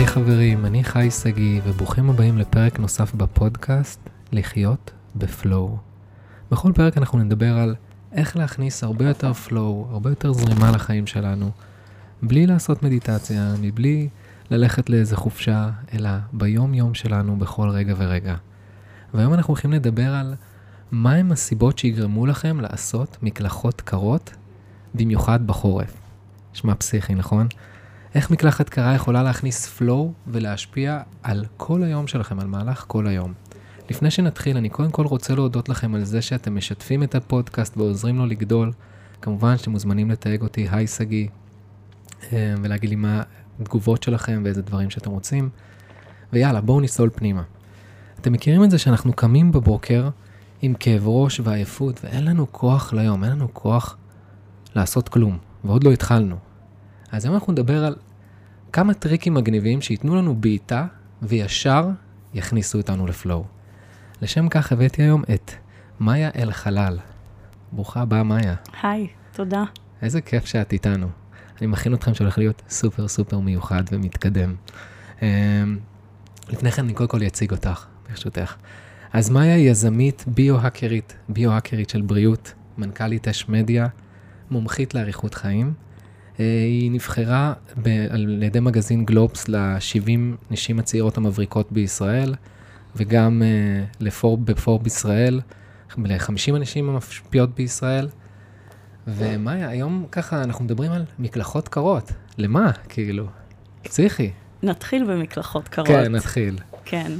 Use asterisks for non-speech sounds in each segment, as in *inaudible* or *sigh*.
היי חברים, אני חי שגיא, וברוכים הבאים לפרק נוסף בפודקאסט, לחיות בפלואו. בכל פרק אנחנו נדבר על איך להכניס הרבה יותר פלואו, הרבה יותר זרימה לחיים שלנו, בלי לעשות מדיטציה, מבלי ללכת לאיזה חופשה, אלא ביום-יום שלנו בכל רגע ורגע. והיום אנחנו הולכים לדבר על מהם הסיבות שיגרמו לכם לעשות מקלחות קרות, במיוחד בחורף. נשמע פסיכי, נכון? איך מקלחת קרה יכולה להכניס פלואו ולהשפיע על כל היום שלכם, על מהלך כל היום. לפני שנתחיל, אני קודם כל רוצה להודות לכם על זה שאתם משתפים את הפודקאסט ועוזרים לו לגדול. כמובן שאתם מוזמנים לתייג אותי, היי שגיא, אה, ולהגיד לי מה התגובות שלכם ואיזה דברים שאתם רוצים. ויאללה, בואו נסול פנימה. אתם מכירים את זה שאנחנו קמים בבוקר עם כאב ראש ועייפות, ואין לנו כוח ליום, אין לנו כוח לעשות כלום, ועוד לא התחלנו. אז היום אנחנו נדבר על כמה טריקים מגניבים שייתנו לנו בעיטה וישר יכניסו אותנו לפלואו. לשם כך הבאתי היום את מאיה אל-חלל. ברוכה הבאה, מאיה. היי, תודה. איזה כיף שאת איתנו. אני מכין אתכם שהולך להיות סופר סופר מיוחד ומתקדם. אמ, לפני כן אני קודם כל אציג אותך, ברשותך. אז מאיה היא יזמית ביו-האקרית, ביו-האקרית של בריאות, מנכ"לית אש מדיה, מומחית לאריכות חיים. אה, היא נבחרה ב- על ידי מגזין גלובס ל-70 נשים הצעירות המבריקות בישראל, וגם uh, לפור, בפורב ישראל, ל-50 הנשים המשפיעות בישראל. ומאיה, היום ככה אנחנו מדברים על מקלחות קרות. למה? כאילו, פסיכי. נתחיל במקלחות קרות. כן, נתחיל. כן.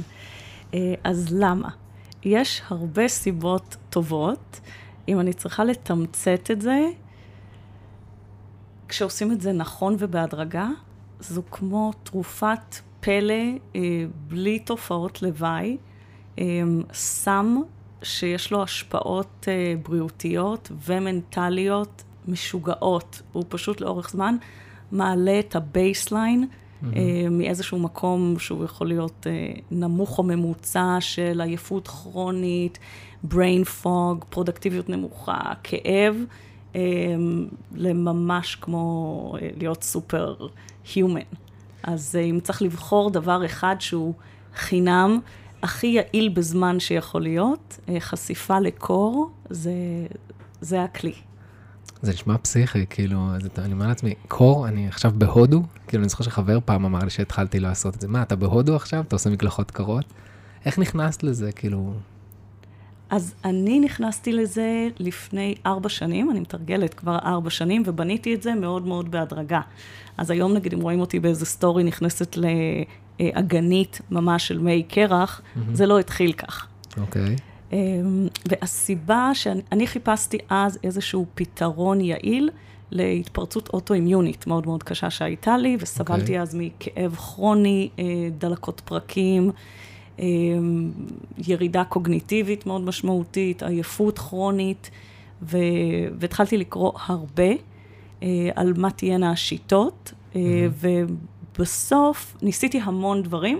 אה, אז למה? יש הרבה סיבות טובות. אם אני צריכה לתמצת את זה, כשעושים את זה נכון ובהדרגה, זו כמו תרופת פלא אה, בלי תופעות לוואי, אה, סם שיש לו השפעות אה, בריאותיות ומנטליות משוגעות. הוא פשוט לאורך זמן מעלה את ה baseline mm-hmm. מאיזשהו מקום שהוא יכול להיות נמוך או ממוצע של עייפות כרונית, brain fog, פרודקטיביות נמוכה, כאב. לממש כמו להיות סופר human. אז אם צריך לבחור דבר אחד שהוא חינם, הכי יעיל בזמן שיכול להיות, חשיפה לקור, זה, זה הכלי. זה נשמע פסיכי, כאילו, זה, אני אומר לעצמי, קור, אני עכשיו בהודו, כאילו, אני זוכר שחבר פעם אמר לי שהתחלתי לעשות את זה, מה, אתה בהודו עכשיו? אתה עושה מקלחות קרות? איך נכנסת לזה, כאילו? אז אני נכנסתי לזה לפני ארבע שנים, אני מתרגלת כבר ארבע שנים, ובניתי את זה מאוד מאוד בהדרגה. אז היום נגיד, אם רואים אותי באיזה סטורי נכנסת לאגנית ממש של מי קרח, mm-hmm. זה לא התחיל כך. אוקיי. Okay. אמ, והסיבה שאני חיפשתי אז איזשהו פתרון יעיל להתפרצות אוטואימיונית מאוד מאוד קשה שהייתה לי, וסבלתי okay. אוקיי. אז מכאב כרוני, אה, דלקות פרקים. אמ, ירידה קוגניטיבית מאוד משמעותית, עייפות כרונית, ו... והתחלתי לקרוא הרבה אה, על מה תהיינה השיטות, mm-hmm. ובסוף ניסיתי המון דברים,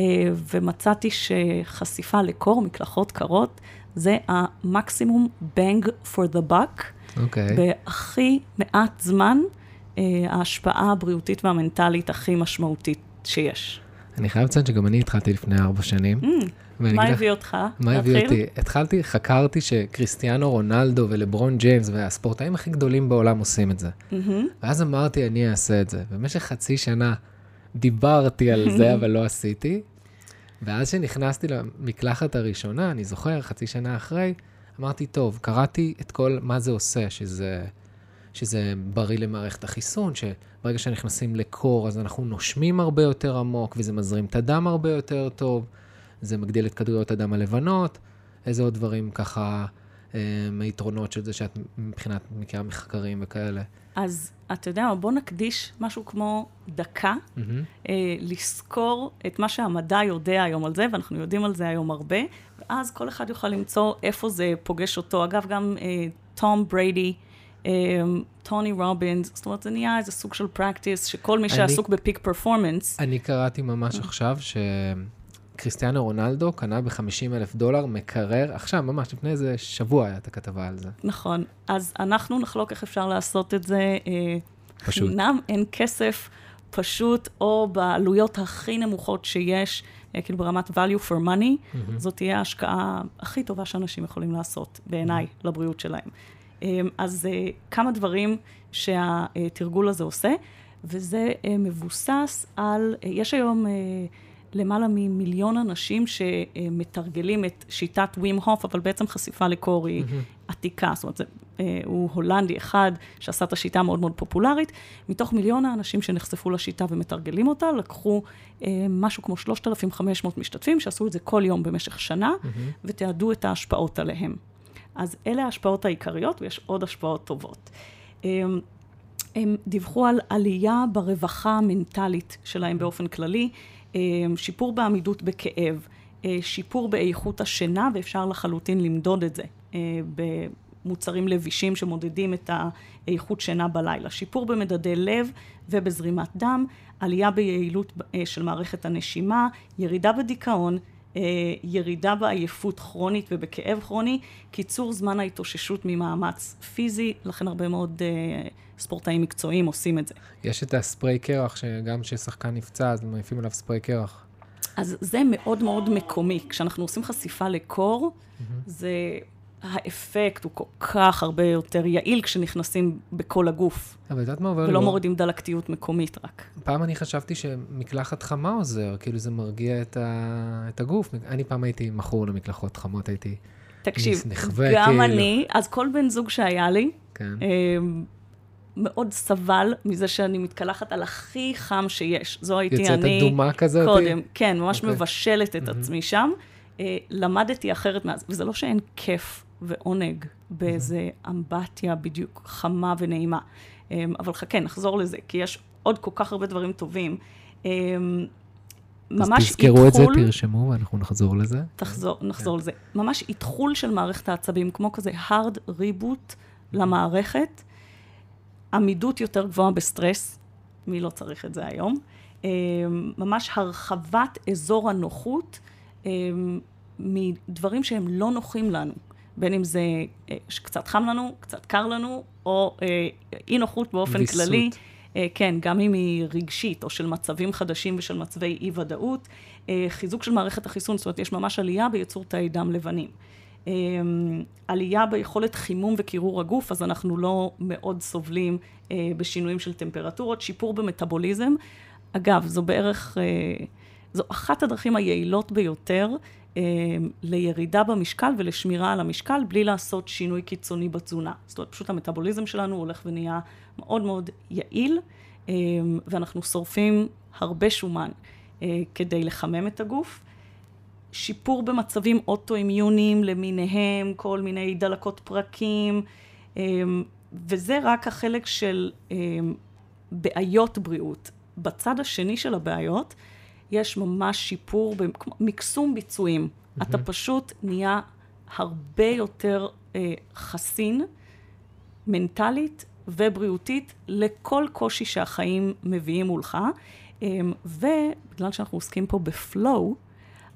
אה, ומצאתי שחשיפה לקור, מקלחות קרות, זה המקסימום bang for the buck. אוקיי. Okay. בהכי מעט זמן, ההשפעה הבריאותית והמנטלית הכי משמעותית שיש. אני חייב לציין שגם אני התחלתי לפני ארבע שנים. Mm, מה הביא אותך? מה הביא אותי? התחלתי, חקרתי שקריסטיאנו רונלדו ולברון ג'יימס והספורטאים הכי גדולים בעולם עושים את זה. ואז אמרתי, אני אעשה את זה. במשך חצי שנה דיברתי על זה, אבל לא עשיתי. ואז כשנכנסתי למקלחת הראשונה, אני זוכר, חצי שנה אחרי, אמרתי, טוב, קראתי את כל מה זה עושה, שזה... שזה בריא למערכת החיסון, שברגע שנכנסים לקור אז אנחנו נושמים הרבה יותר עמוק, וזה מזרים את הדם הרבה יותר טוב, זה מגדיל את כדוריות הדם הלבנות, איזה עוד דברים ככה, אה, היתרונות של זה שאת מבחינת מכירה מחקרים וכאלה. אז אתה יודע בוא נקדיש משהו כמו דקה, mm-hmm. אה, לזכור את מה שהמדע יודע היום על זה, ואנחנו יודעים על זה היום הרבה, ואז כל אחד יוכל למצוא איפה זה פוגש אותו. אגב, גם אה, תום בריידי, טוני רובינס, זאת אומרת, זה נהיה איזה סוג של פרקטיס, שכל מי שעסוק בפיק פרפורמנס... אני קראתי ממש עכשיו שקריסטיאנו רונלדו קנה ב-50 אלף דולר מקרר, עכשיו, ממש לפני איזה שבוע הייתה הכתבה על זה. נכון, אז אנחנו נחלוק איך אפשר לעשות את זה. אה, פשוט. חינם, אין כסף. פשוט, או בעלויות הכי נמוכות שיש, אה, כאילו ברמת value for money, mm-hmm. זאת תהיה ההשקעה הכי טובה שאנשים יכולים לעשות, בעיניי, mm-hmm. לבריאות שלהם. אז כמה דברים שהתרגול הזה עושה, וזה מבוסס על, יש היום... למעלה ממיליון אנשים שמתרגלים את שיטת ווים הוף, אבל בעצם חשיפה לקור היא mm-hmm. עתיקה. זאת אומרת, זה, אה, הוא הולנדי אחד שעשה את השיטה המאוד מאוד פופולרית. מתוך מיליון האנשים שנחשפו לשיטה ומתרגלים אותה, לקחו אה, משהו כמו 3,500 משתתפים, שעשו את זה כל יום במשך שנה, mm-hmm. ותיעדו את ההשפעות עליהם. אז אלה ההשפעות העיקריות, ויש עוד השפעות טובות. אה, הם דיווחו על עלייה ברווחה המנטלית שלהם באופן כללי. אה, שיפור בעמידות בכאב, אה, שיפור באיכות השינה, ואפשר לחלוטין למדוד את זה אה, במוצרים לבישים שמודדים את האיכות שינה בלילה. שיפור במדדי לב ובזרימת דם, עלייה ביעילות של מערכת הנשימה, ירידה בדיכאון, ירידה בעייפות כרונית ובכאב כרוני, קיצור זמן ההתאוששות ממאמץ פיזי, לכן הרבה מאוד ספורטאים מקצועיים עושים את זה. יש את הספרי קרח, שגם כששחקן נפצע, אז מעיפים עליו ספרי קרח. אז זה מאוד מאוד מקומי. כשאנחנו עושים חשיפה לקור, mm-hmm. זה... האפקט הוא כל כך הרבה יותר יעיל כשנכנסים בכל הגוף. אבל את יודעת מה עובר? ולא מורידים דלקתיות מקומית רק. פעם אני חשבתי שמקלחת חמה עוזר, כאילו זה מרגיע את, ה... את הגוף. אני פעם הייתי מכור למקלחות חמות, הייתי תקשיב, נחווה, גם כאילו... אני, אז כל בן זוג שהיה לי, כן. אמ, מאוד סבל מזה שאני מתקלחת על הכי חם שיש. זו הייתי יצאת אני... יצאת אדומה כזאת? קודם, כן, ממש okay. אוקיי. מבשלת את mm-hmm. עצמי שם. Uh, למדתי אחרת מאז, וזה לא שאין כיף ועונג באיזה mm-hmm. אמבטיה בדיוק חמה ונעימה. Um, אבל חכה, נחזור לזה, כי יש עוד כל כך הרבה דברים טובים. Um, ממש. אז תזכרו את זה, תרשמו, ואנחנו נחזור לזה. תחזור, נחזור כן. לזה. ממש איתחול של מערכת העצבים, כמו כזה hard reboot למערכת. עמידות יותר גבוהה בסטרס, מי לא צריך את זה היום? אה, ממש הרחבת אזור הנוחות מדברים שהם לא נוחים לנו, בין אם זה אה, שקצת חם לנו, קצת קר לנו, או אי נוחות באופן ויסות. כללי. כן, גם אם היא רגשית, או של מצבים חדשים ושל מצבי אי-ודאות. חיזוק של מערכת החיסון, זאת אומרת, יש ממש עלייה ביצור תאי דם לבנים. עלייה ביכולת חימום וקירור הגוף, אז אנחנו לא מאוד סובלים אה, בשינויים של טמפרטורות, שיפור במטאבוליזם. אגב, זו בערך, אה, זו אחת הדרכים היעילות ביותר אה, לירידה במשקל ולשמירה על המשקל, בלי לעשות שינוי קיצוני בתזונה. זאת אומרת, פשוט המטאבוליזם שלנו הולך ונהיה מאוד מאוד יעיל, ואנחנו שורפים הרבה שומן כדי לחמם את הגוף. שיפור במצבים אוטואימיוניים למיניהם, כל מיני דלקות פרקים, אמ, וזה רק החלק של אמ, בעיות בריאות. בצד השני של הבעיות, יש ממש שיפור במקסום ביצועים. Mm-hmm. אתה פשוט נהיה הרבה יותר אה, חסין, מנטלית ובריאותית, לכל קושי שהחיים מביאים מולך. אה, ובגלל שאנחנו עוסקים פה בפלואו,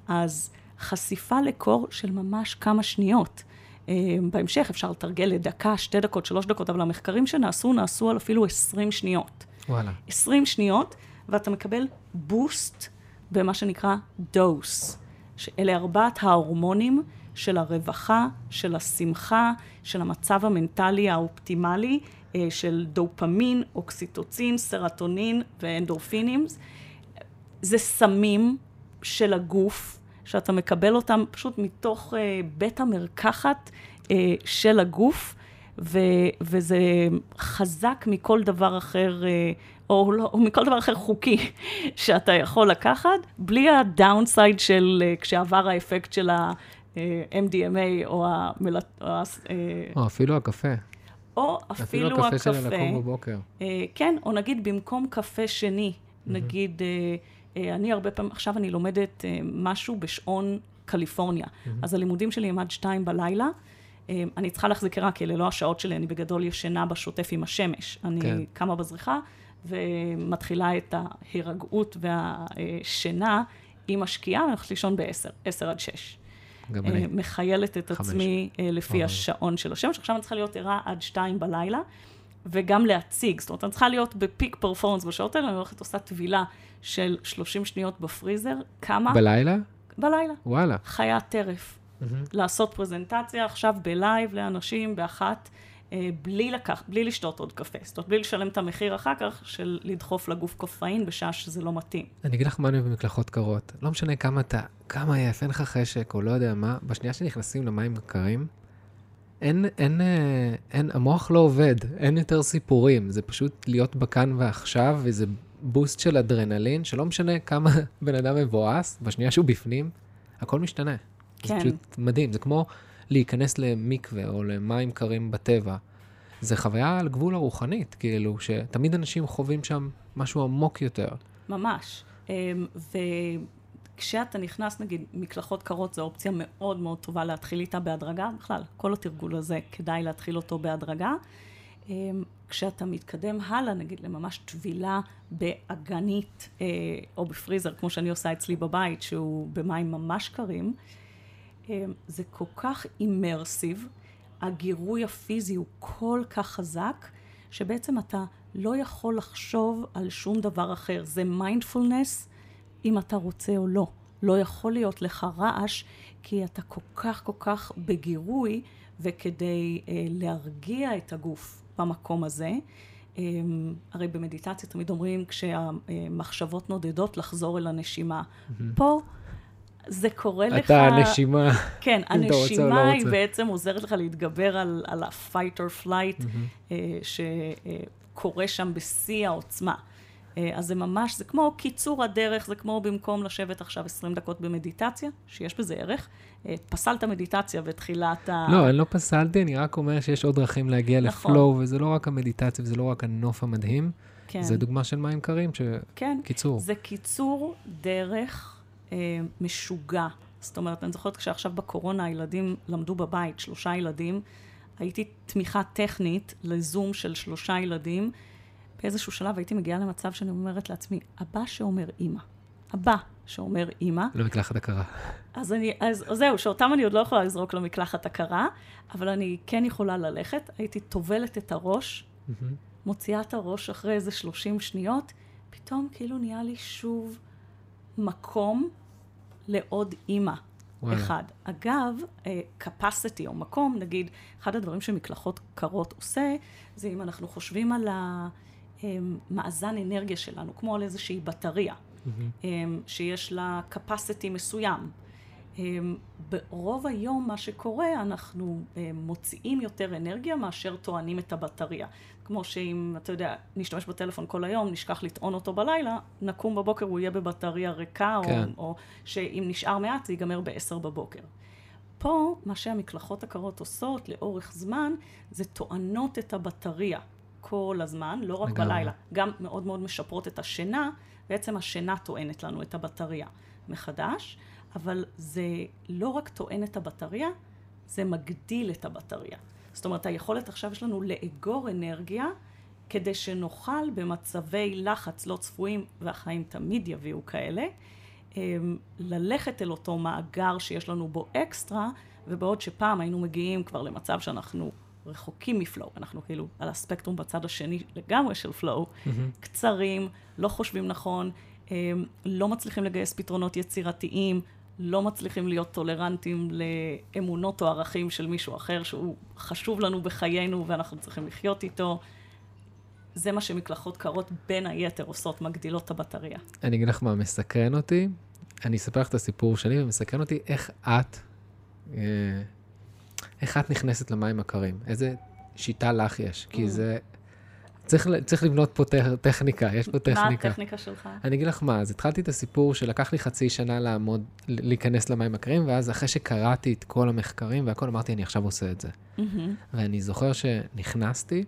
אז חשיפה לקור של ממש כמה שניות. אה, בהמשך אפשר לתרגל לדקה, שתי דקות, שלוש דקות, אבל המחקרים שנעשו, נעשו על אפילו 20 שניות. וואלה. 20 שניות, ואתה מקבל בוסט במה שנקרא דוס, שאלה ארבעת ההורמונים של הרווחה, של השמחה, של המצב המנטלי האופטימלי, אה, של דופמין, אוקסיטוצין, סרטונין ואנדורפינים. זה סמים של הגוף, שאתה מקבל אותם פשוט מתוך uh, בית המרקחת uh, של הגוף, ו, וזה חזק מכל דבר אחר, או, לא, או מכל דבר אחר חוקי שאתה יכול לקחת, בלי הדאונסייד של uh, כשעבר האפקט של ה-MDMA או המלט... או, או אפילו הקפה. או אפילו, אפילו הקפה. אפילו הקפה של לקום בבוקר. Uh, כן, או נגיד במקום קפה שני. נגיד... אה, אני הרבה פעמים, עכשיו אני לומדת אה, משהו בשעון קליפורניה. Mm-hmm. אז הלימודים שלי הם עד שתיים בלילה. אה, אני צריכה להחזיק כי אלה לא השעות שלי, אני בגדול ישנה בשוטף עם השמש. אני כן. קמה בזריחה ומתחילה את ההירגעות והשינה עם השקיעה, ואני הולכת לישון בעשר, עשר עד שש. גם אני. מחיילת את חמש. עצמי לפי השעון של השמש. עכשיו אני צריכה להיות ערה עד שתיים בלילה. וגם להציג. זאת אומרת, אני צריכה להיות ב peak performance בשעות האלה, אני הולכת עושה טבילה של 30 שניות בפריזר. כמה? בלילה? בלילה. וואלה. חיית טרף. לעשות פרזנטציה עכשיו ב live לאנשים באחת, אה, בלי לקח, בלי לשתות עוד קפה. זאת אומרת, בלי לשלם את המחיר אחר כך של לדחוף לגוף קפאין בשעה שזה לא מתאים. אני אגיד לך מה אני אוהב במקלחות קרות. לא משנה כמה אתה, כמה אין לך חשק או לא יודע מה, בשנייה שנכנסים למים קרים, אין, אין, אה, אין, המוח לא עובד, אין יותר סיפורים, זה פשוט להיות בכאן ועכשיו, וזה בוסט של אדרנלין, שלא משנה כמה *laughs* בן אדם מבואס, בשנייה שהוא בפנים, הכל משתנה. זה כן. פשוט מדהים, זה כמו להיכנס למקווה או למים קרים בטבע. זה חוויה על גבול הרוחנית, כאילו, שתמיד אנשים חווים שם משהו עמוק יותר. ממש. אמ, וכשאתה נכנס, נגיד, מקלחות קרות זו אופציה מאוד מאוד טובה להתחיל איתה בהדרגה. בכלל, כל התרגול הזה, כדאי להתחיל אותו בהדרגה. אמ, כשאתה מתקדם הלאה, נגיד, לממש טבילה באגנית אה, או בפריזר, כמו שאני עושה אצלי בבית, שהוא במים ממש קרים, זה כל כך immersive, הגירוי הפיזי הוא כל כך חזק, שבעצם אתה לא יכול לחשוב על שום דבר אחר. זה מיינדפולנס, אם אתה רוצה או לא. לא יכול להיות לך רעש, כי אתה כל כך כל כך בגירוי, וכדי אה, להרגיע את הגוף במקום הזה, אה, הרי במדיטציה תמיד אומרים, כשהמחשבות נודדות, לחזור אל הנשימה. פה זה קורה לך... אתה הנשימה. כן, אתה לא הנשימה היא רוצה. בעצם עוזרת לך להתגבר על, על ה-fight or flight אה, שקורה שם בשיא העוצמה. אה, אז זה ממש, זה כמו קיצור הדרך, זה כמו במקום לשבת עכשיו 20 דקות במדיטציה, שיש בזה ערך. אה, פסלת מדיטציה ותחילת ה... לא, אני לא פסלתי, אני רק אומר שיש עוד דרכים להגיע נכון. לפלואו, וזה לא רק המדיטציה וזה לא רק הנוף המדהים, כן, זה דוגמה של מים קרים, כן, שקיצור. זה קיצור דרך משוגע. זאת אומרת, אני זוכרת כשעכשיו בקורונה הילדים למדו בבית, שלושה ילדים, הייתי תמיכה טכנית לזום של שלושה ילדים. באיזשהו שלב הייתי מגיעה למצב שאני אומרת לעצמי, הבא שאומר אימא. הבא שאומר אימא. למקלחת הקרה. אז, אני, אז אז זהו, שאותם אני עוד לא יכולה לזרוק למקלחת הקרה, אבל אני כן יכולה ללכת. הייתי טובלת את הראש, מוציאה את הראש אחרי איזה 30 שניות, פתאום כאילו נהיה לי שוב מקום לעוד אימא. וואלה. אחד. אגב, אה, capacity או מקום, נגיד, אחד הדברים שמקלחות קרות עושה, זה אם אנחנו חושבים על המאזן אנרגיה שלנו, כמו על איזושהי בטריה, אה, שיש לה capacity מסוים. אה, ברוב היום מה שקורה, אנחנו אה, מוציאים יותר אנרגיה מאשר טוענים את הבטריה. כמו שאם, אתה יודע, נשתמש בטלפון כל היום, נשכח לטעון אותו בלילה, נקום בבוקר, הוא יהיה בבטריה ריקה, כן. או, או שאם נשאר מעט, זה ייגמר ב-10 בבוקר. פה, מה שהמקלחות הקרות עושות לאורך זמן, זה טוענות את הבטריה כל הזמן, לא רק לגמרי. בלילה. גם מאוד מאוד משפרות את השינה, בעצם השינה טוענת לנו את הבטריה מחדש, אבל זה לא רק טוען את הבטריה, זה מגדיל את הבטריה. זאת אומרת, היכולת עכשיו יש לנו לאגור אנרגיה, כדי שנוכל במצבי לחץ לא צפויים, והחיים תמיד יביאו כאלה, אמ, ללכת אל אותו מאגר שיש לנו בו אקסטרה, ובעוד שפעם היינו מגיעים כבר למצב שאנחנו רחוקים מפלואו, אנחנו כאילו על הספקטרום בצד השני לגמרי של פלואו, קצרים, לא חושבים נכון, אמ, לא מצליחים לגייס פתרונות יצירתיים, לא מצליחים להיות טולרנטים לאמונות או ערכים של מישהו אחר שהוא חשוב לנו בחיינו ואנחנו צריכים לחיות איתו. זה מה שמקלחות קרות בין היתר עושות, מגדילות את הבטריה. אני אגיד לך מה מסקרן אותי, אני אספר לך את הסיפור שלי, ומסקרן אותי איך את, אה, איך את נכנסת למים הקרים, איזה שיטה לך יש, כי Mm. זה, צריך, צריך לבנות פה טכ- טכניקה, יש פה מה טכניקה. הטכניקה שלך? אני אגיד לך מה, אז התחלתי את הסיפור שלקח לי חצי שנה לעמוד, להיכנס למים הקרים, ואז אחרי שקראתי את כל המחקרים והכל, אמרתי, אני עכשיו עושה את זה. מהמם. ואני זוכר שנכנסתי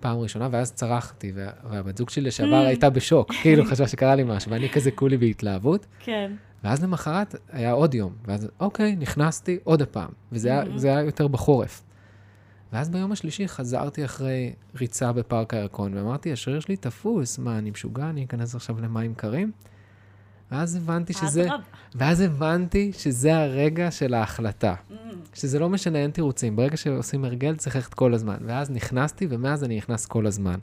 פעם ראשונה, ואז צרחתי, וה- והבת זוג שלי לשעבר הייתה בשוק, *laughs* כאילו חשבה שקרה לי משהו, ואני כזה כולי בהתלהבות. כן. ואז למחרת היה עוד יום, ואז אוקיי, נכנסתי עוד הפעם, וזה היה, זה היה יותר בחורף. ואז ביום השלישי חזרתי אחרי ריצה בפארק הירקון, ואמרתי, השריר שלי תפוס, מה, אני משוגע, אני אכנס עכשיו למים קרים? ואז הבנתי שזה. ואז הבנתי שזה הרגע של ההחלטה. Mm, שזה לא משנה, אין תירוצים. ברגע שעושים הרגל, צריך ללכת כל הזמן. ואז נכנסתי, ומאז אני נכנס כל הזמן.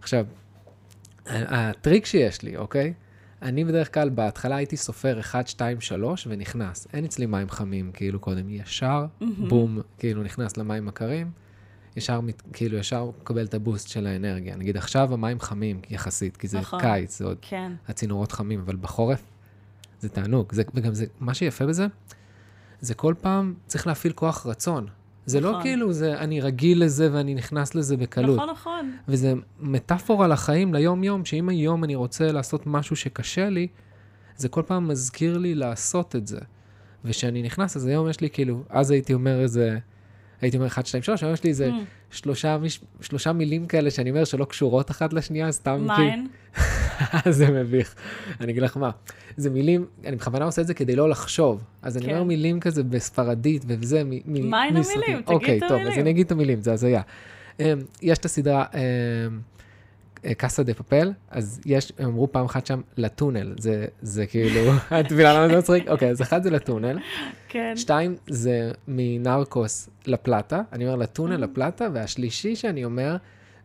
עכשיו, הטריק שיש לי, אוקיי? אני בדרך כלל, בהתחלה הייתי סופר 1, 2, 3 ונכנס. אין אצלי מים חמים, כאילו קודם. ישר, בום, כאילו נכנס למים הקרים, ישר, כאילו ישר מקבל את הבוסט של האנרגיה. נגיד עכשיו המים חמים יחסית, כי זה נכון. קיץ, זה עוד כן, הצינורות חמים, אבל בחורף זה תענוג. זה, וגם זה, מה שיפה בזה, זה כל פעם צריך להפעיל כוח רצון. זה לא נכון. כאילו, זה, אני רגיל לזה ואני נכנס לזה בקלות. נכון, נכון. וזה מטאפורה לחיים, ליום-יום, שאם היום אני רוצה לעשות משהו שקשה לי, זה כל פעם מזכיר לי לעשות את זה. וכשאני נכנס, אז היום יש לי כאילו, אז הייתי אומר איזה, הייתי אומר 1, 2, 3, היום יש לי איזה Mm. שלושה, מש, שלושה מילים כאלה שאני אומר שלא קשורות אחת לשנייה, סתם מה כאילו, הן? זה מביך. אני אגיד לך מה, זה מילים, אני בכוונה עושה את זה כדי לא לחשוב. אז אני כן. אומר מילים כזה בספרדית וזה, מ- מ- מה הן. המילים? תגיד אוקיי, את טוב, אז המילים. אני אגיד את המילים, זה הזיה. אמ, יש את הסדרה אמ, קאסה דה פפל, אז יש, הם אמרו פעם אחת שם לטונל, זה, זה כאילו, את מבינה למה זה מצחיק? אוקיי, אז אחד זה לטונל, כן. שתיים זה מנרקוס לפלטה, אני אומר. לטונל לפלטה, והשלישי שאני אומר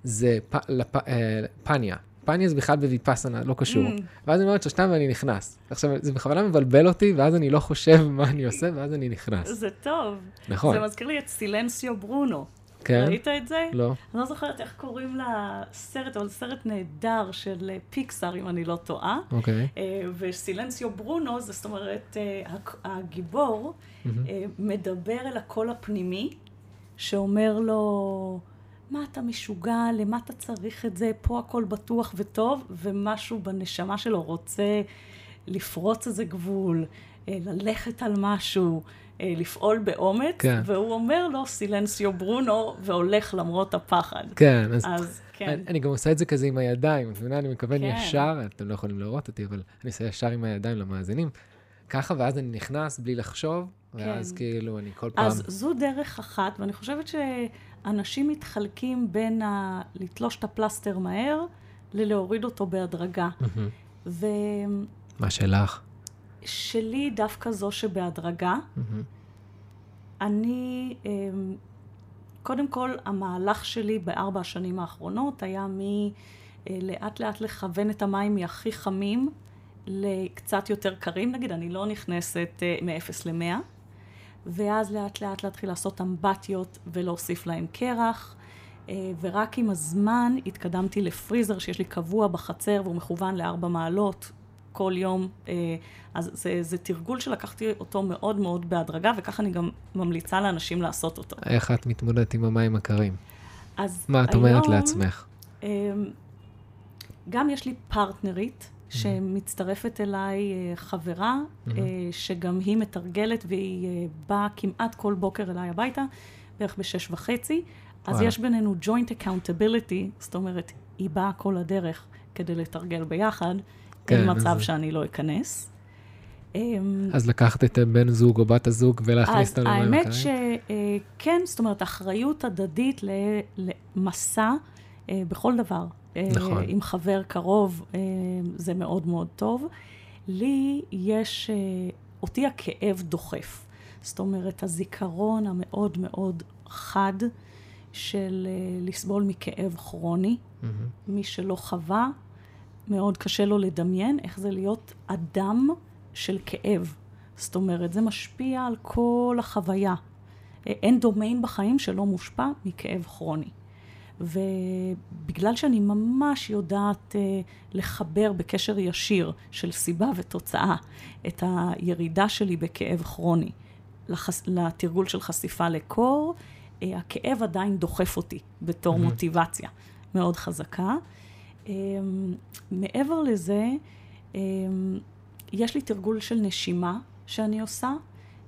זה פ, לפ, אה, פניה. פניה זה בכלל בוויפאסנה, לא קשור. Mm. ואז אני אומר את שלושתם ואני נכנס. עכשיו, זה בכוונה מבלבל אותי, ואז אני לא חושב מה אני עושה, ואז אני נכנס. זה טוב. נכון, זה מזכיר לי את סילנסיו ברונו. כן? ראית את זה? לא. אני לא זוכרת איך קוראים לסרט, אבל סרט נהדר של אה, פיקסאר, אם אני לא טועה. אוקיי. אה, וסילנסיו ברונו, זה זאת אומרת, אה, הגיבור אה, מדבר אל הקול הפנימי, שאומר לו, מה אתה משוגע, למה אתה צריך את זה, פה הכל בטוח וטוב, ומשהו בנשמה שלו רוצה לפרוץ איזה גבול, אה, ללכת על משהו, אה, לפעול באומץ, כן. והוא אומר לו, סילנסיו ברונו, והולך למרות הפחד. כן, אז אז כן, אני, אני גם עושה את זה כזה עם הידיים, את מבינה? אני מכוון כן. ישר, אתם לא יכולים לראות אותי, אבל אני עושה ישר עם הידיים למאזינים. ככה, ואז אני נכנס בלי לחשוב, ואז כן. כאילו אני כל פעם... אז זו דרך אחת, ואני חושבת שאנשים מתחלקים בין ה... לתלוש את הפלסטר מהר, ללהוריד אותו בהדרגה. מהמם. מה שלך? ושלי דווקא זו שבהדרגה. מהמם. אני, אמ, קודם כל, המהלך שלי בארבע השנים האחרונות היה מלאט לאט לכוון את המים מהכי חמים לקצת יותר קרים, נגיד, אני לא נכנסת אה, מ-0 ל-100, ואז לאט לאט להתחיל לעשות אמבטיות ולהוסיף להם קרח. אה, ורק עם הזמן התקדמתי לפריזר שיש לי קבוע בחצר והוא מכוון לארבע מעלות כל יום. אה, אז זה, זה תרגול שלקחתי אותו מאוד מאוד בהדרגה, וככה אני גם ממליצה לאנשים לעשות אותו. איך את מתמודדת עם המים הקרים? אז מה את אומרת היום, לעצמך? אמ, גם יש לי פרטנרית שמצטרפת אליי אה, חברה, אה, שגם היא מתרגלת והיא אה, באה כמעט כל בוקר אליי הביתה, בערך בשש וחצי. אז וואלה. יש בינינו joint accountability, זאת אומרת, היא באה כל הדרך כדי לתרגל ביחד, כן, אין מצב אז- שאני לא אכנס. אמ, אז לקחת את בן זוג או בת הזוג ולהכניס אותם למים האמת הקרים? שכן, זאת אומרת, אחריות הדדית למסע אה, בכל דבר. אה, נכון. עם חבר קרוב, אה, זה מאוד מאוד טוב. לי יש, אה, אותי הכאב דוחף. זאת אומרת, הזיכרון המאוד מאוד חד של אה, לסבול מכאב כרוני. מהמם. מי שלא חווה, מאוד קשה לו לדמיין איך זה להיות אדם של כאב. זאת אומרת, זה משפיע על כל החוויה. אה, אין דומיין בחיים שלא מושפע מכאב כרוני. ובגלל שאני ממש יודעת אה, לחבר בקשר ישיר של סיבה ותוצאה את הירידה שלי בכאב כרוני לחס... לתרגול של חשיפה לקור, אה, הכאב עדיין דוחף אותי בתור מהמם. מוטיבציה מאוד חזקה. אה, מעבר לזה, אה, יש לי תרגול של נשימה שאני עושה,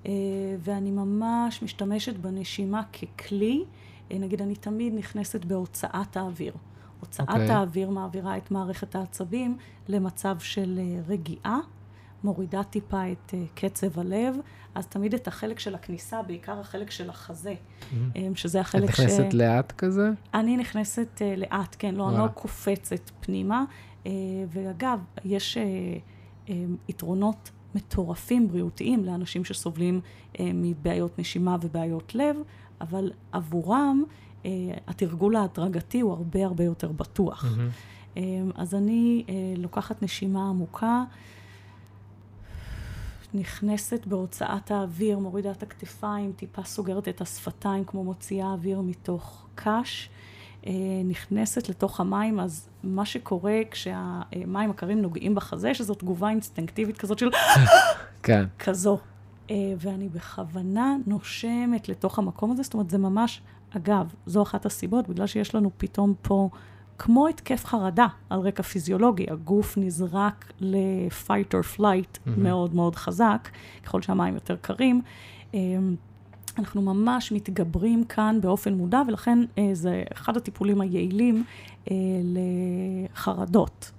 אה, ואני ממש משתמשת בנשימה ככלי. אה, נגיד, אני תמיד נכנסת בהוצאת האוויר. הוצאת אוקיי. okay. האוויר מעבירה את מערכת העצבים למצב של אה, רגיעה, מורידה טיפה את אה, קצב הלב, אז תמיד את החלק של הכניסה, בעיקר החלק של החזה, אה, שזה את החלק ש... נכנסת לאט כזה? אני נכנסת uh, לאט, כן, לא, אני. לא קופצת פנימה. Uh, ואגב, יש uh, יתרונות מטורפים בריאותיים לאנשים שסובלים מבעיות נשימה ובעיות לב, אבל עבורם התרגול ההדרגתי הוא הרבה הרבה יותר בטוח. Mm-hmm. אז אני לוקחת נשימה עמוקה. נכנסת בהוצאת האוויר, מורידה את הכתפיים, טיפה סוגרת את השפתיים כמו מוציאה אוויר מתוך קש, אה, נכנסת לתוך המים, אז מה שקורה כשהמים הקרים נוגעים בחזה, שזו תגובה אינסטינקטיבית כזאת של... *laughs* כן. כזו. אה, ואני בכוונה נושמת לתוך המקום הזה, זאת אומרת, זה ממש, אגב, זו אחת הסיבות, בגלל שיש לנו פתאום פה... כמו התקף חרדה על רקע פיזיולוגי, הגוף נזרק ל-fight or flight mm-hmm. מאוד מאוד חזק, ככל שהמים יותר קרים. אמ, אנחנו ממש מתגברים כאן באופן מודע, ולכן אה, זה אחד הטיפולים היעילים אה, לחרדות.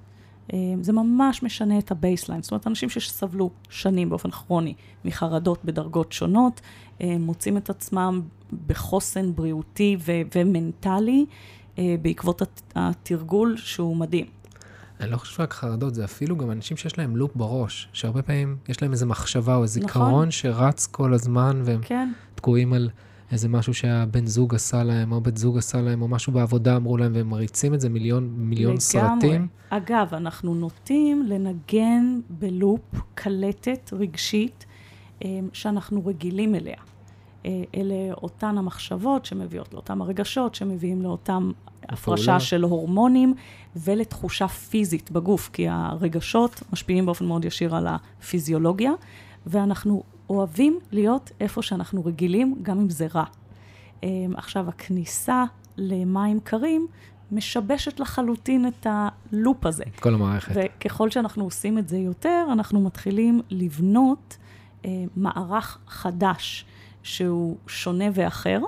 אה, זה ממש משנה את ה baseline. זאת אומרת, אנשים שסבלו שנים באופן כרוני מחרדות בדרגות שונות, מוצאים את עצמם בחוסן בריאותי ו- ומנטלי. אה, בעקבות התרגול שהוא מדהים. אני לא חושב רק חרדות, זה אפילו גם אנשים שיש להם לופ בראש, שהרבה פעמים יש להם איזה מחשבה או איזה נכון. זיכרון שרץ כל הזמן, והם כן. תקועים על איזה משהו שהבן זוג עשה להם, או בת זוג עשה להם, או משהו בעבודה אמרו להם, והם מריצים את זה מיליון, מיליון לגמרי. סרטים. אגב, אנחנו נוטים לנגן בלופ קלטת רגשית אה, שאנחנו רגילים אליה. אה, אלה אותן המחשבות שמביאות לאותם הרגשות, שמביאים לאותם הפרשה של הורמונים ולתחושה פיזית בגוף, כי הרגשות משפיעים באופן מאוד ישיר על הפיזיולוגיה, ואנחנו אוהבים להיות איפה שאנחנו רגילים, גם אם זה רע. אה, עכשיו, הכניסה למים קרים משבשת לחלוטין את הלופ הזה. את כל המערכת. וככל שאנחנו עושים את זה יותר, אנחנו מתחילים לבנות אה, מערך חדש. שהוא שונה ואחר,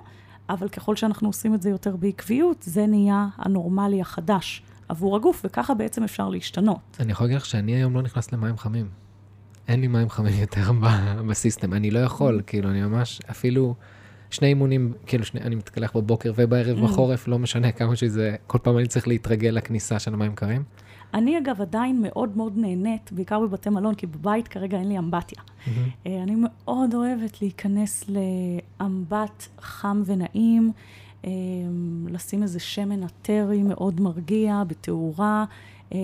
אבל ככל שאנחנו עושים את זה יותר בעקביות, זה נהיה הנורמלי החדש עבור הגוף, וככה בעצם אפשר להשתנות. אני יכול להגיד לך שאני היום לא נכנס למים חמים. אין לי מים חמים יותר בסיסטם, אני לא יכול, כאילו, אני ממש, אפילו שני אימונים, כאילו, שני, אני מתקלח בבוקר ובערב mm. בחורף, לא משנה כמה שזה, כל פעם אני צריך להתרגל לכניסה של המים קרים. אני אגב עדיין מאוד מאוד נהנית, בעיקר בבתי מלון, כי בבית כרגע אין לי אמבטיה. Mm-hmm. אני מאוד אוהבת להיכנס לאמבט חם ונעים, אה, לשים איזה שמן אתרי מאוד מרגיע, בתאורה. אה,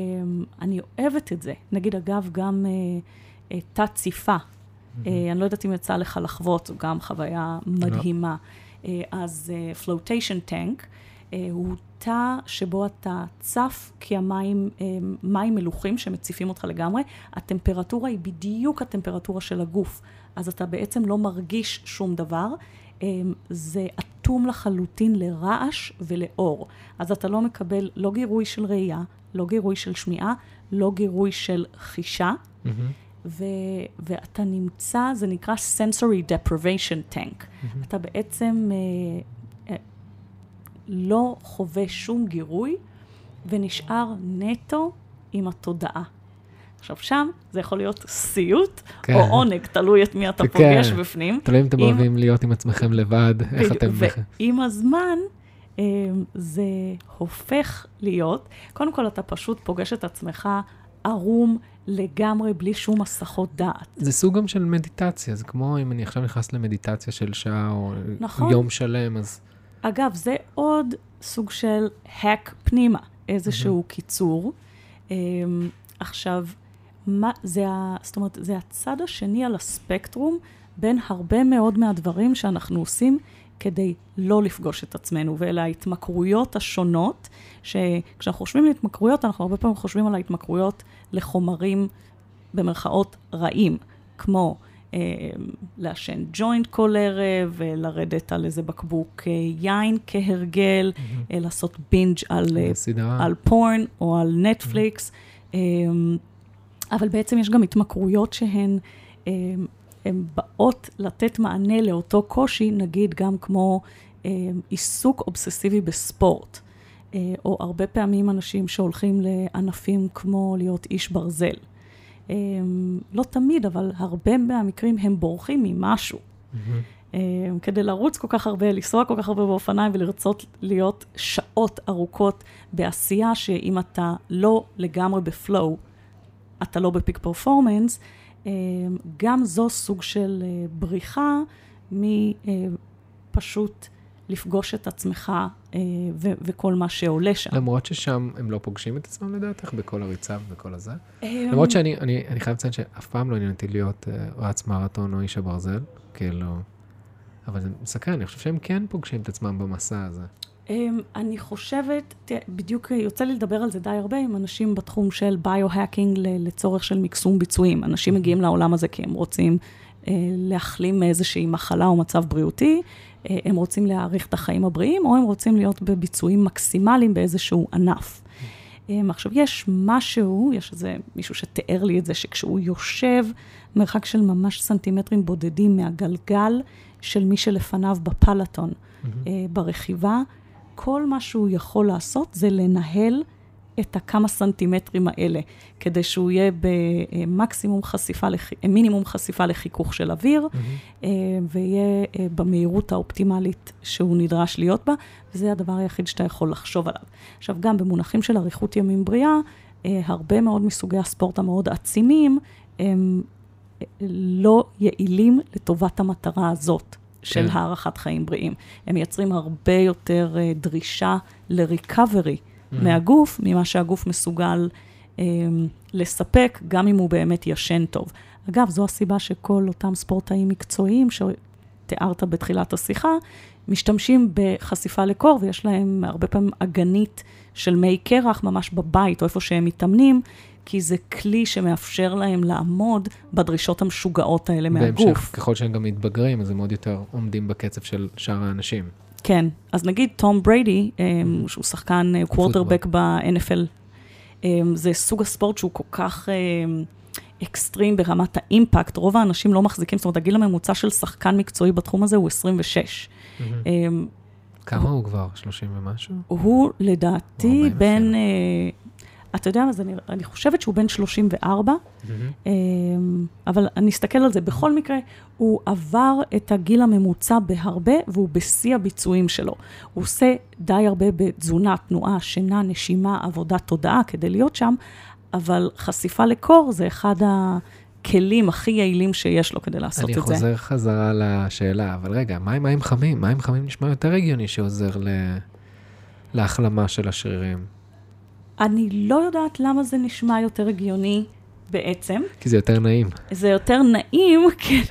אני אוהבת את זה. נגיד, אגב, גם תת-ציפה. Mm-hmm. אני לא יודעת אם יצא לך לחוות, זו גם חוויה מדהימה. No. אז פלוטיישן טנק. הוא תא שבו אתה צף, כי המים, אה, מים מלוכים שמציפים אותך לגמרי, הטמפרטורה היא בדיוק הטמפרטורה של הגוף, אז אתה בעצם לא מרגיש שום דבר. אה, זה אטום לחלוטין לרעש ולאור. אז אתה לא מקבל לא גירוי של ראייה, לא גירוי של שמיעה, לא גירוי של חישה. Mm-hmm. ו- ואתה נמצא, זה נקרא sensory deprivation tank. Mm-hmm. אתה בעצם לא חווה שום גירוי ונשאר נטו עם התודעה. עכשיו שם זה יכול להיות סיוט כן. או עונג, תלוי את מי אתה כן. פוגש בפנים. תלוי אם אתם עם... אוהבים להיות עם עצמכם לבד, איך אתם... ועם הזמן אמ, זה הופך להיות, קודם כל אתה פשוט פוגש את עצמך ערום לגמרי, בלי שום הסחות דעת. זה סוג גם של מדיטציה, זה כמו אם אני עכשיו נכנס למדיטציה של שעה או נכון. יום שלם, אז... אגב, זה עוד סוג של hack פנימה, איזשהו mm-hmm. קיצור. Um, עכשיו, מה, זה ה, זאת אומרת, זה הצד השני על הספקטרום בין הרבה מאוד מהדברים שאנחנו עושים כדי לא לפגוש את עצמנו, ואלה ההתמכרויות השונות, שכשאנחנו חושבים על התמכרויות, אנחנו הרבה פעמים חושבים על ההתמכרויות לחומרים במרכאות רעים, כמו לעשן ג'וינט כל ערב, לרדת על איזה בקבוק אה, יין כהרגל, mm-hmm. לעשות בינג' על, על פורן או על נטפליקס. Mm-hmm. אבל בעצם יש גם התמכרויות שהן הן באות לתת מענה לאותו קושי, נגיד גם כמו עיסוק אובססיבי בספורט. או הרבה פעמים אנשים שהולכים לענפים כמו להיות איש ברזל. אמ, לא תמיד, אבל הרבה מהמקרים הם בורחים ממשהו. Mm-hmm. כדי לרוץ כל כך הרבה, לנסוע כל כך הרבה באופניים ולרצות להיות שעות ארוכות בעשייה, שאם אתה לא לגמרי בפלואו, אתה לא בפיק פרפורמנס, גם זו סוג של בריחה מפשוט לפגוש את עצמך ו- וכל מה שעולה שם. למרות ששם הם לא פוגשים את עצמם לדעתך, בכל הריצה ובכל הזה? למרות שאני אני, אני חייב לציין שאף פעם לא עניין אותי להיות רץ מרתון או איש הברזל, כאילו... אבל זה מסקרן, אני חושב שהם כן פוגשים את עצמם במסע הזה. אמ, אני חושבת, בדיוק יוצא לי לדבר על זה די הרבה עם אנשים בתחום של ביו-האקינג לצורך של מקסום ביצועים. אנשים מגיעים לעולם הזה כי הם רוצים אה, להחלים מאיזושהי מחלה או מצב בריאותי, אה, הם רוצים להאריך את החיים הבריאים, או הם רוצים להיות בביצועים מקסימליים באיזשהו ענף. אמ, עכשיו, יש משהו, יש איזה מישהו שתיאר לי את זה, שכשהוא יושב מרחק של ממש סנטימטרים בודדים מהגלגל של מי שלפניו בפלטון, mm-hmm. ברכיבה, כל מה שהוא יכול לעשות זה לנהל את הכמה סנטימטרים האלה, כדי שהוא יהיה במקסימום חשיפה, לח... מינימום חשיפה לחיכוך של אוויר, mm-hmm. ויהיה אה, במהירות האופטימלית שהוא נדרש להיות בה, וזה הדבר היחיד שאתה יכול לחשוב עליו. עכשיו, גם במונחים של אריכות ימים בריאה, אה, הרבה מאוד מסוגי הספורט המאוד עצימים, הם לא יעילים לטובת המטרה הזאת. של כן. הארכת חיים בריאים. הם מייצרים הרבה יותר דרישה לריקאברי mm-hmm. מהגוף, ממה שהגוף מסוגל um, לספק, גם אם הוא באמת ישן טוב. אגב, זו הסיבה שכל אותם ספורטאים מקצועיים שתיארת בתחילת השיחה, משתמשים בחשיפה לקור, ויש להם הרבה פעמים אגנית של מי קרח ממש בבית, או איפה שהם מתאמנים, כי זה כלי שמאפשר להם לעמוד בדרישות המשוגעות האלה מהגוף. בהמשך, ככל שהם גם מתבגרים, אז הם עוד יותר עומדים בקצב של שאר האנשים. כן, אז נגיד תום בריידי, אה, שהוא שחקן קוורטרבק אה, ב-NFL, אה, זה סוג הספורט שהוא כל כך אקסטרים ברמת ה impact, רוב האנשים לא מחזיקים, זאת אומרת, הגיל הממוצע של שחקן מקצועי בתחום הזה הוא 26. כמה הוא כבר? 30 ומשהו? הוא לדעתי בין אתה יודע מה, אני, אני חושבת שהוא בן 34, mm-hmm. אמ, אבל אני אסתכל על זה. בכל מקרה, הוא עבר את הגיל הממוצע בהרבה, והוא בשיא הביצועים שלו. הוא עושה די הרבה בתזונה, תנועה, שינה, נשימה, עבודת תודעה כדי להיות שם, אבל חשיפה לקור זה אחד הכלים הכי יעילים שיש לו כדי לעשות את זה. אני חוזר חזרה לשאלה, אבל רגע, מה עם מים חמים? מים חמים נשמע יותר הגיוני שעוזר ל... להחלמה של השרירים. אני לא יודעת למה זה נשמע יותר הגיוני בעצם. כי זה יותר נעים. זה יותר נעים, *laughs* כן.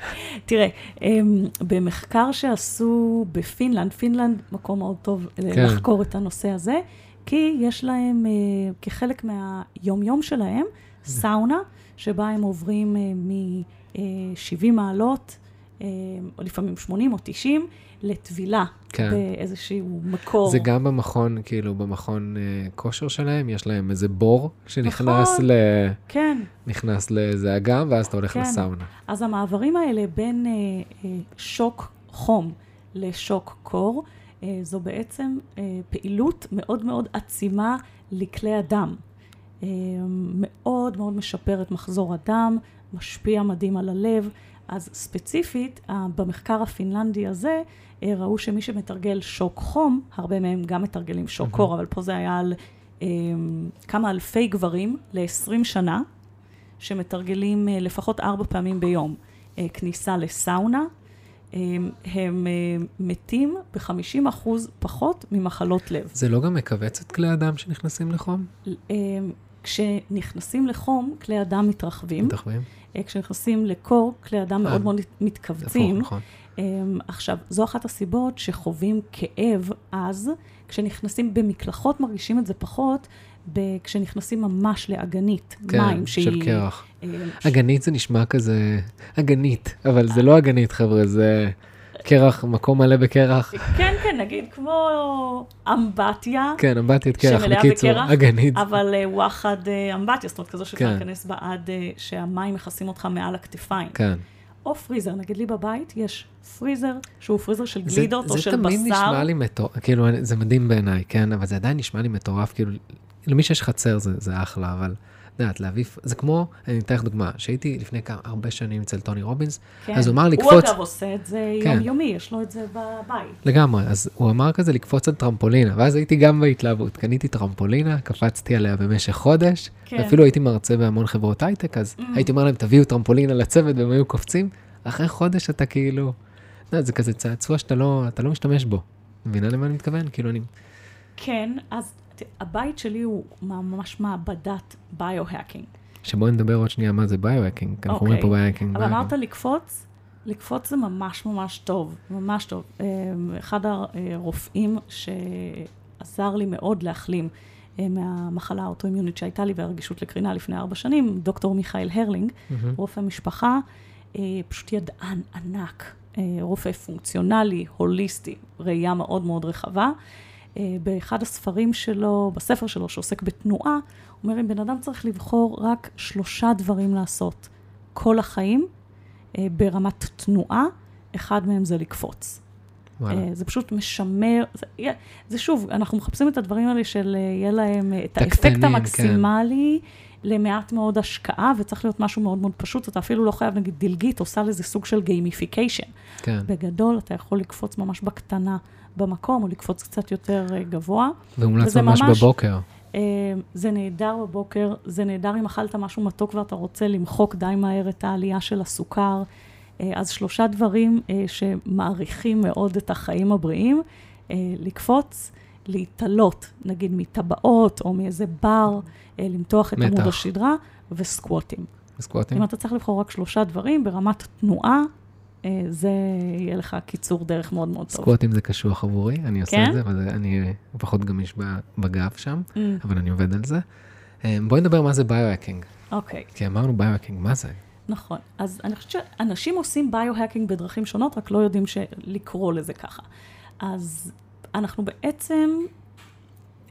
תראה, אמ, במחקר שעשו בפינלנד, פינלנד מקום מאוד טוב כן. לחקור את הנושא הזה, כי יש להם, אה, כחלק מהיום-יום שלהם, סאונה, שבה הם עוברים מ-70 אה, מעלות, אה, או לפעמים 80 או 90, לטבילה כן. באיזשהו מקור. זה גם במכון, כאילו, במכון uh, כושר שלהם, יש להם איזה בור שנכנס נכון, ל... כן. נכנס לאיזה אגם, ואז אתה הולך כן. לסאונה. אז המעברים האלה בין uh, uh, שוק חום לשוק קור, uh, זו בעצם uh, פעילות מאוד מאוד עצימה לכלי הדם. Uh, מאוד מאוד משפר את מחזור הדם, משפיע מדהים על הלב. אז ספציפית, במחקר הפינלנדי הזה, אה, ראו שמי שמתרגל שוק חום, הרבה מהם גם מתרגלים שוק קור, אבל פה זה היה על um, כמה אלפי גברים ל-20 שנה, שמתרגלים uh, לפחות ארבע פעמים ביום כניסה לסאונה. הם uh, מתים ב-50 אחוז פחות ממחלות לב. זה לא גם מכווץ את כלי הדם שנכנסים לחום? כשנכנסים לחום, כלי הדם מתרחבים. מתרחבים. כשנכנסים לקור, כלי הדם מאוד מאוד מתכווצים. נכון. אמ, עכשיו, זו אחת הסיבות שחווים כאב אז, כשנכנסים במקלחות מרגישים את זה פחות, כשנכנסים ממש לאגנית, כן, מים שהיא... כן, של קרח. אה, אגנית זה נשמע כזה, אגנית, אבל זה לא אגנית, חבר'ה, זה קרח, מקום מלא בקרח. כן, כן, נגיד כמו אמבטיה. כן, אמבטיית קרח, בקיצור, אגנית. אבל אה, וואחד אה, אמבטיה, זאת אומרת, כזו שאתה כן. להיכנס בה עד שהמים מכסים אותך מעל הכתפיים. כן. או פריזר, נגיד לי בבית יש פריזר שהוא פריזר של גלידות או של בשר. זה תמיד נשמע לי מטורף, כאילו זה מדהים בעיניי, כן, אבל זה עדיין נשמע לי מטורף, כאילו, למי שיש חצר זה, זה אחלה, אבל יודעת, להביא, זה כמו, אני אתן לך דוגמה, שהייתי לפני כמה, הרבה שנים אצל טוני רובינס, כן. אז הוא אמר הוא לקפוץ, אגב עושה את זה כן. יומיומי, יש לו את זה בבית. לגמרי, אז הוא אמר כזה לקפוץ על טרמפולינה, ואז הייתי גם בהתלהבות, קניתי טרמפולינה, קפצתי עליה במשך חודש, כן. ואפילו הייתי מרצה בהמון חברות הייטק, אז Mm. הייתי אומר להם, תביאו טרמפולינה לצוות, והם היו קופצים, אחרי חודש אתה כאילו, יודע, זה כזה צעצוע שאתה לא, אתה לא משתמש בו. מבינה למה אני מתכוון? כאילו אני, כן, אז הבית שלי הוא ממש מעבדת ביו-האקינג. שבואי נדבר עוד שנייה מה זה ביו-האקינג, כי אנחנו אומרים פה אוקיי. ביו-האקינג. אבל אמרת לקפוץ, לקפוץ זה ממש ממש טוב, ממש טוב. אה, אחד הרופאים שעזר לי מאוד להחלים אה, מהמחלה האוטואימיונית שהייתה לי והרגישות לקרינה לפני ארבע שנים, דוקטור מיכאל הרלינג, מהמם. רופא משפחה, אה, פשוט ידען ענק, רופא פונקציונלי, הוליסטי, ראייה מאוד מאוד רחבה. אה, באחד הספרים שלו, בספר שלו שעוסק בתנועה, הוא אומר, אם בן אדם צריך לבחור רק שלושה דברים לעשות כל החיים, אה, ברמת תנועה, אחד מהם זה לקפוץ. וואלה. אה, זה פשוט משמר, זה, זה שוב, אנחנו מחפשים את הדברים האלה של יהיה להם את האפקט כן. המקסימלי למעט מאוד השקעה, וצריך להיות משהו מאוד מאוד פשוט, אתה אפילו לא חייב, נגיד דלגית, עושה לזה סוג של gamification. כן. בגדול, אתה יכול לקפוץ ממש בקטנה במקום, או לקפוץ קצת יותר אה, גבוה. והומלץ וזה ממש בבוקר. אה, זה נהדר בבוקר, זה נהדר אם אכלת משהו מתוק ואתה רוצה למחוק די מהר את העלייה של הסוכר. אה, אז שלושה דברים שמעריכים מאוד את החיים הבריאים, לקפוץ, להתעלות, נגיד מטבעות או מאיזה בר, למתוח את מתח. עמוד השדרה, וסקווטים. סקווטים. אם אתה צריך לבחור רק שלושה דברים, ברמת תנועה, זה יהיה לך קיצור דרך מאוד מאוד טוב. סקווטים זה קשוח עבורי, אני עושה כן? את זה, אבל אני פחות גמיש בגב שם, Mm, אבל אני עובד על זה. אה, בואי נדבר מה זה ביו-האקינג. אוקיי. כי אמרנו ביו-האקינג, מה זה? נכון. אז אני חושבת שאנשים עושים ביו-האקינג בדרכים שונות, רק לא יודעים לקרוא לזה ככה. אז אנחנו בעצם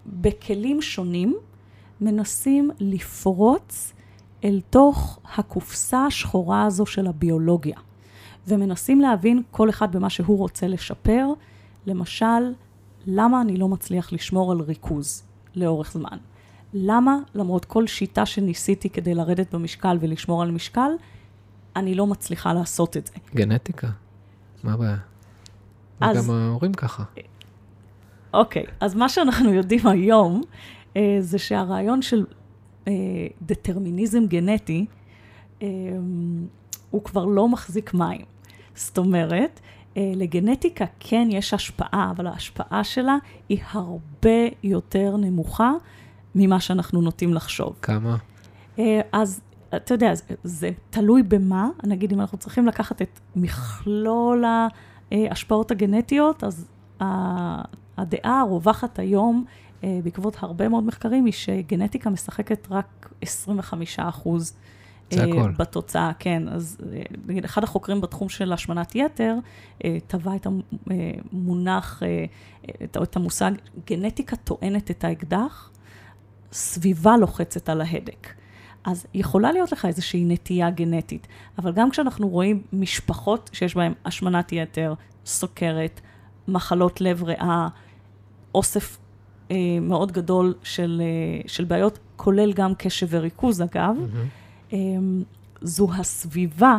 בכלים שונים מנסים לפרוץ אל תוך הקופסה השחורה הזו של הביולוגיה, ומנסים להבין כל אחד במה שהוא רוצה לשפר. למשל, למה אני לא מצליח לשמור על ריכוז לאורך זמן? למה, למרות כל שיטה שניסיתי כדי לרדת במשקל ולשמור על משקל, אני לא מצליחה לעשות את זה. גנטיקה. מה הבעיה? אז- גם ההורים ככה. אוקיי, אז מה שאנחנו יודעים היום, אה, זה שהרעיון של אה, דטרמיניזם גנטי, אה, הוא כבר לא מחזיק מים. זאת אומרת, אה, לגנטיקה כן יש השפעה, אבל ההשפעה שלה היא הרבה יותר נמוכה ממה שאנחנו נוטים לחשוב. כמה? אה, אז אתה יודע, זה, זה תלוי במה. נגיד, אם אנחנו צריכים לקחת את מכלול ההשפעות הגנטיות, אז הדעה הרווחת היום, אה, בעקבות הרבה מאוד מחקרים, היא שגנטיקה משחקת רק 25 אחוז. זה הכל. בתוצאה, כן. אז אה, נגיד, אחד החוקרים בתחום של השמנת יתר, אה, טבע את המונח, אה, את המושג, גנטיקה טוענת את האקדח, סביבה לוחצת על ההדק. אז יכולה להיות לך איזושהי נטייה גנטית, אבל גם כשאנחנו רואים משפחות שיש בהן השמנת יתר, סוכרת, מחלות לב ריאה, אוסף אה, מאוד גדול של, אה, של בעיות, כולל גם קשב וריכוז אגב, מהמם. אמ, זו הסביבה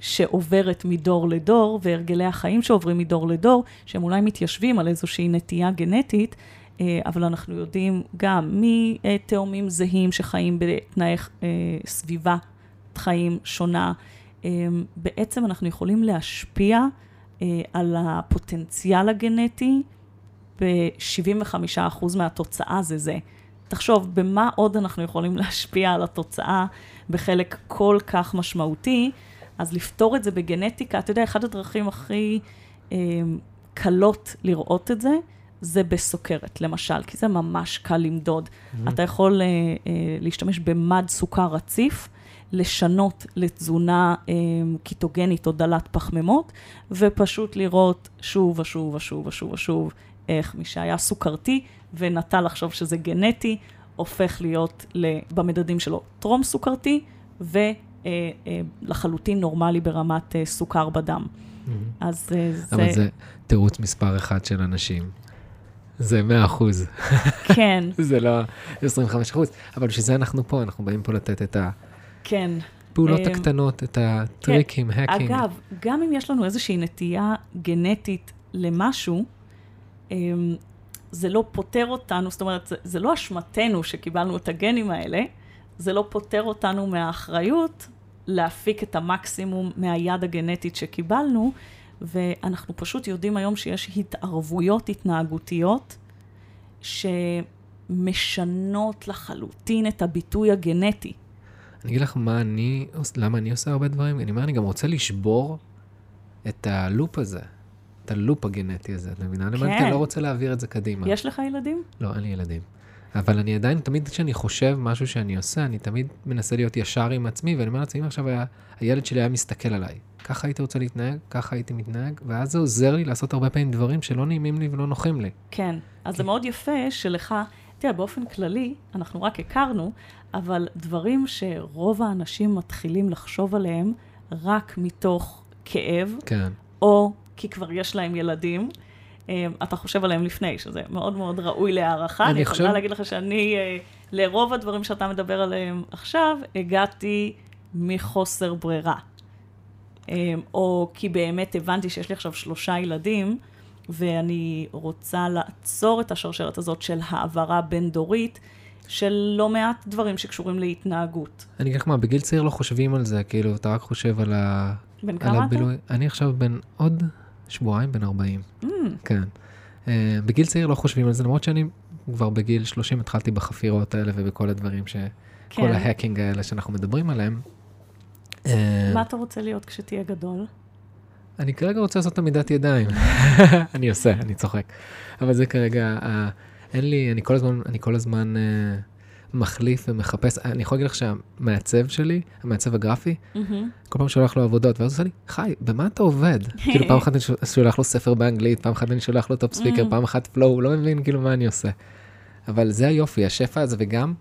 שעוברת מדור לדור, והרגלי החיים שעוברים מדור לדור, שהם אולי מתיישבים על איזושהי נטייה גנטית, אה, אבל אנחנו יודעים גם מתאומים זהים שחיים בתנאי אה, סביבה חיים שונה. אה, בעצם אנחנו יכולים להשפיע אה, על הפוטנציאל הגנטי ב-75% מהתוצאה זה זה. תחשוב, במה עוד אנחנו יכולים להשפיע על התוצאה בחלק כל כך משמעותי, אז לפתור את זה בגנטיקה, אתה יודע, אחת הדרכים הכי אה, קלות לראות את זה, זה בסוכרת, למשל, כי זה ממש קל למדוד. Mm-hmm. אתה יכול אה, אה, להשתמש במד סוכר רציף, לשנות לתזונה אה, קיטוגנית או דלת פחמימות, ופשוט לראות שוב ושוב ושוב ושוב ושוב איך מי שהיה סוכרתי ונטה לחשוב שזה גנטי, הופך להיות במדדים שלו טרום סוכרתי ולחלוטין נורמלי ברמת אה, סוכר בדם. מהמם. אז אה, זה... אבל זה תירוץ מספר אחד של אנשים. זה 100 אחוז. כן. *laughs* זה לא 25 אחוז, אבל בשביל זה אנחנו פה, אנחנו באים פה לתת את כן. הפעולות אמ, הקטנות, את הטריקים, האקינג. אגב, גם אם יש לנו איזושהי נטייה גנטית למשהו, אמ, זה לא פוטר אותנו, זאת אומרת, זה, זה לא אשמתנו שקיבלנו את הגנים האלה, זה לא פוטר אותנו מהאחריות להפיק את המקסימום מהיד הגנטית שקיבלנו, ואנחנו פשוט יודעים היום שיש התערבויות התנהגותיות שמשנות לחלוטין את הביטוי הגנטי. אני אגיד לך מה אני, למה אני עושה הרבה דברים, אני אומר, אני גם רוצה לשבור את הלופ הזה, הלופ הגנטי הזה, את מבינה? כן. כי אני לא רוצה להעביר את זה קדימה. יש לך ילדים? לא, אין לי ילדים. אבל אני עדיין, תמיד כשאני חושב משהו שאני עושה, אני תמיד מנסה להיות ישר עם עצמי, ואני אומר לעצמי, אם עכשיו היה, הילד שלי היה מסתכל עליי, ככה הייתי רוצה להתנהג, ככה הייתי מתנהג, ואז זה עוזר לי לעשות הרבה פעמים דברים שלא נעימים לי ולא נוחים לי. כן. אז זה מאוד יפה שלך, תראה, באופן כללי, אנחנו רק הכרנו, אבל דברים שרוב האנשים מתחילים לחשוב עליהם רק מתוך כאב, כן. או כי כבר יש להם ילדים, אה, אתה חושב עליהם לפני, שזה מאוד מאוד ראוי להערכה. אני אני חושב- יכולה להגיד לך שאני, אה, לרוב הדברים שאתה מדבר עליהם עכשיו, הגעתי מחוסר ברירה. אה, או כי באמת הבנתי שיש לי עכשיו שלושה ילדים, ואני רוצה לעצור את השרשרת הזאת של העברה בין-דורית, של לא מעט דברים שקשורים להתנהגות. אני אגיד לך מה, בגיל צעיר לא חושבים על זה, כאילו, אתה רק חושב על, ה... בן כמה אתה? אני עכשיו בן עוד שבועיים, בן 40. Mm, כן. Uh, בגיל צעיר לא חושבים על זה, למרות שאני כבר בגיל 30 התחלתי בחפירות האלה ובכל הדברים, ש... כל כן. ההאקינג האלה שאנחנו מדברים עליהם. אה, מה אתה רוצה להיות כשתהיה גדול? אני כרגע רוצה לעשות עמידת ידיים. *laughs* אני עושה, אני צוחק. אבל זה כרגע, אה, אין לי, אני כל הזמן, אני כל הזמן מחליף ומחפש. אני יכול להגיד לך שהמעצב שלי, המעצב הגרפי, מהמם. כל פעם שולח לו עבודות, ואז הוא עושה לי, חי, במה אתה עובד? *laughs* כאילו פעם אחת אני שול- שולח לו ספר באנגלית, פעם אחת אני שולח לו top speaker, Mm. פעם אחת flow, הוא לא מבין כאילו מה אני עושה. אבל זה היופי, השפע הזה, וגם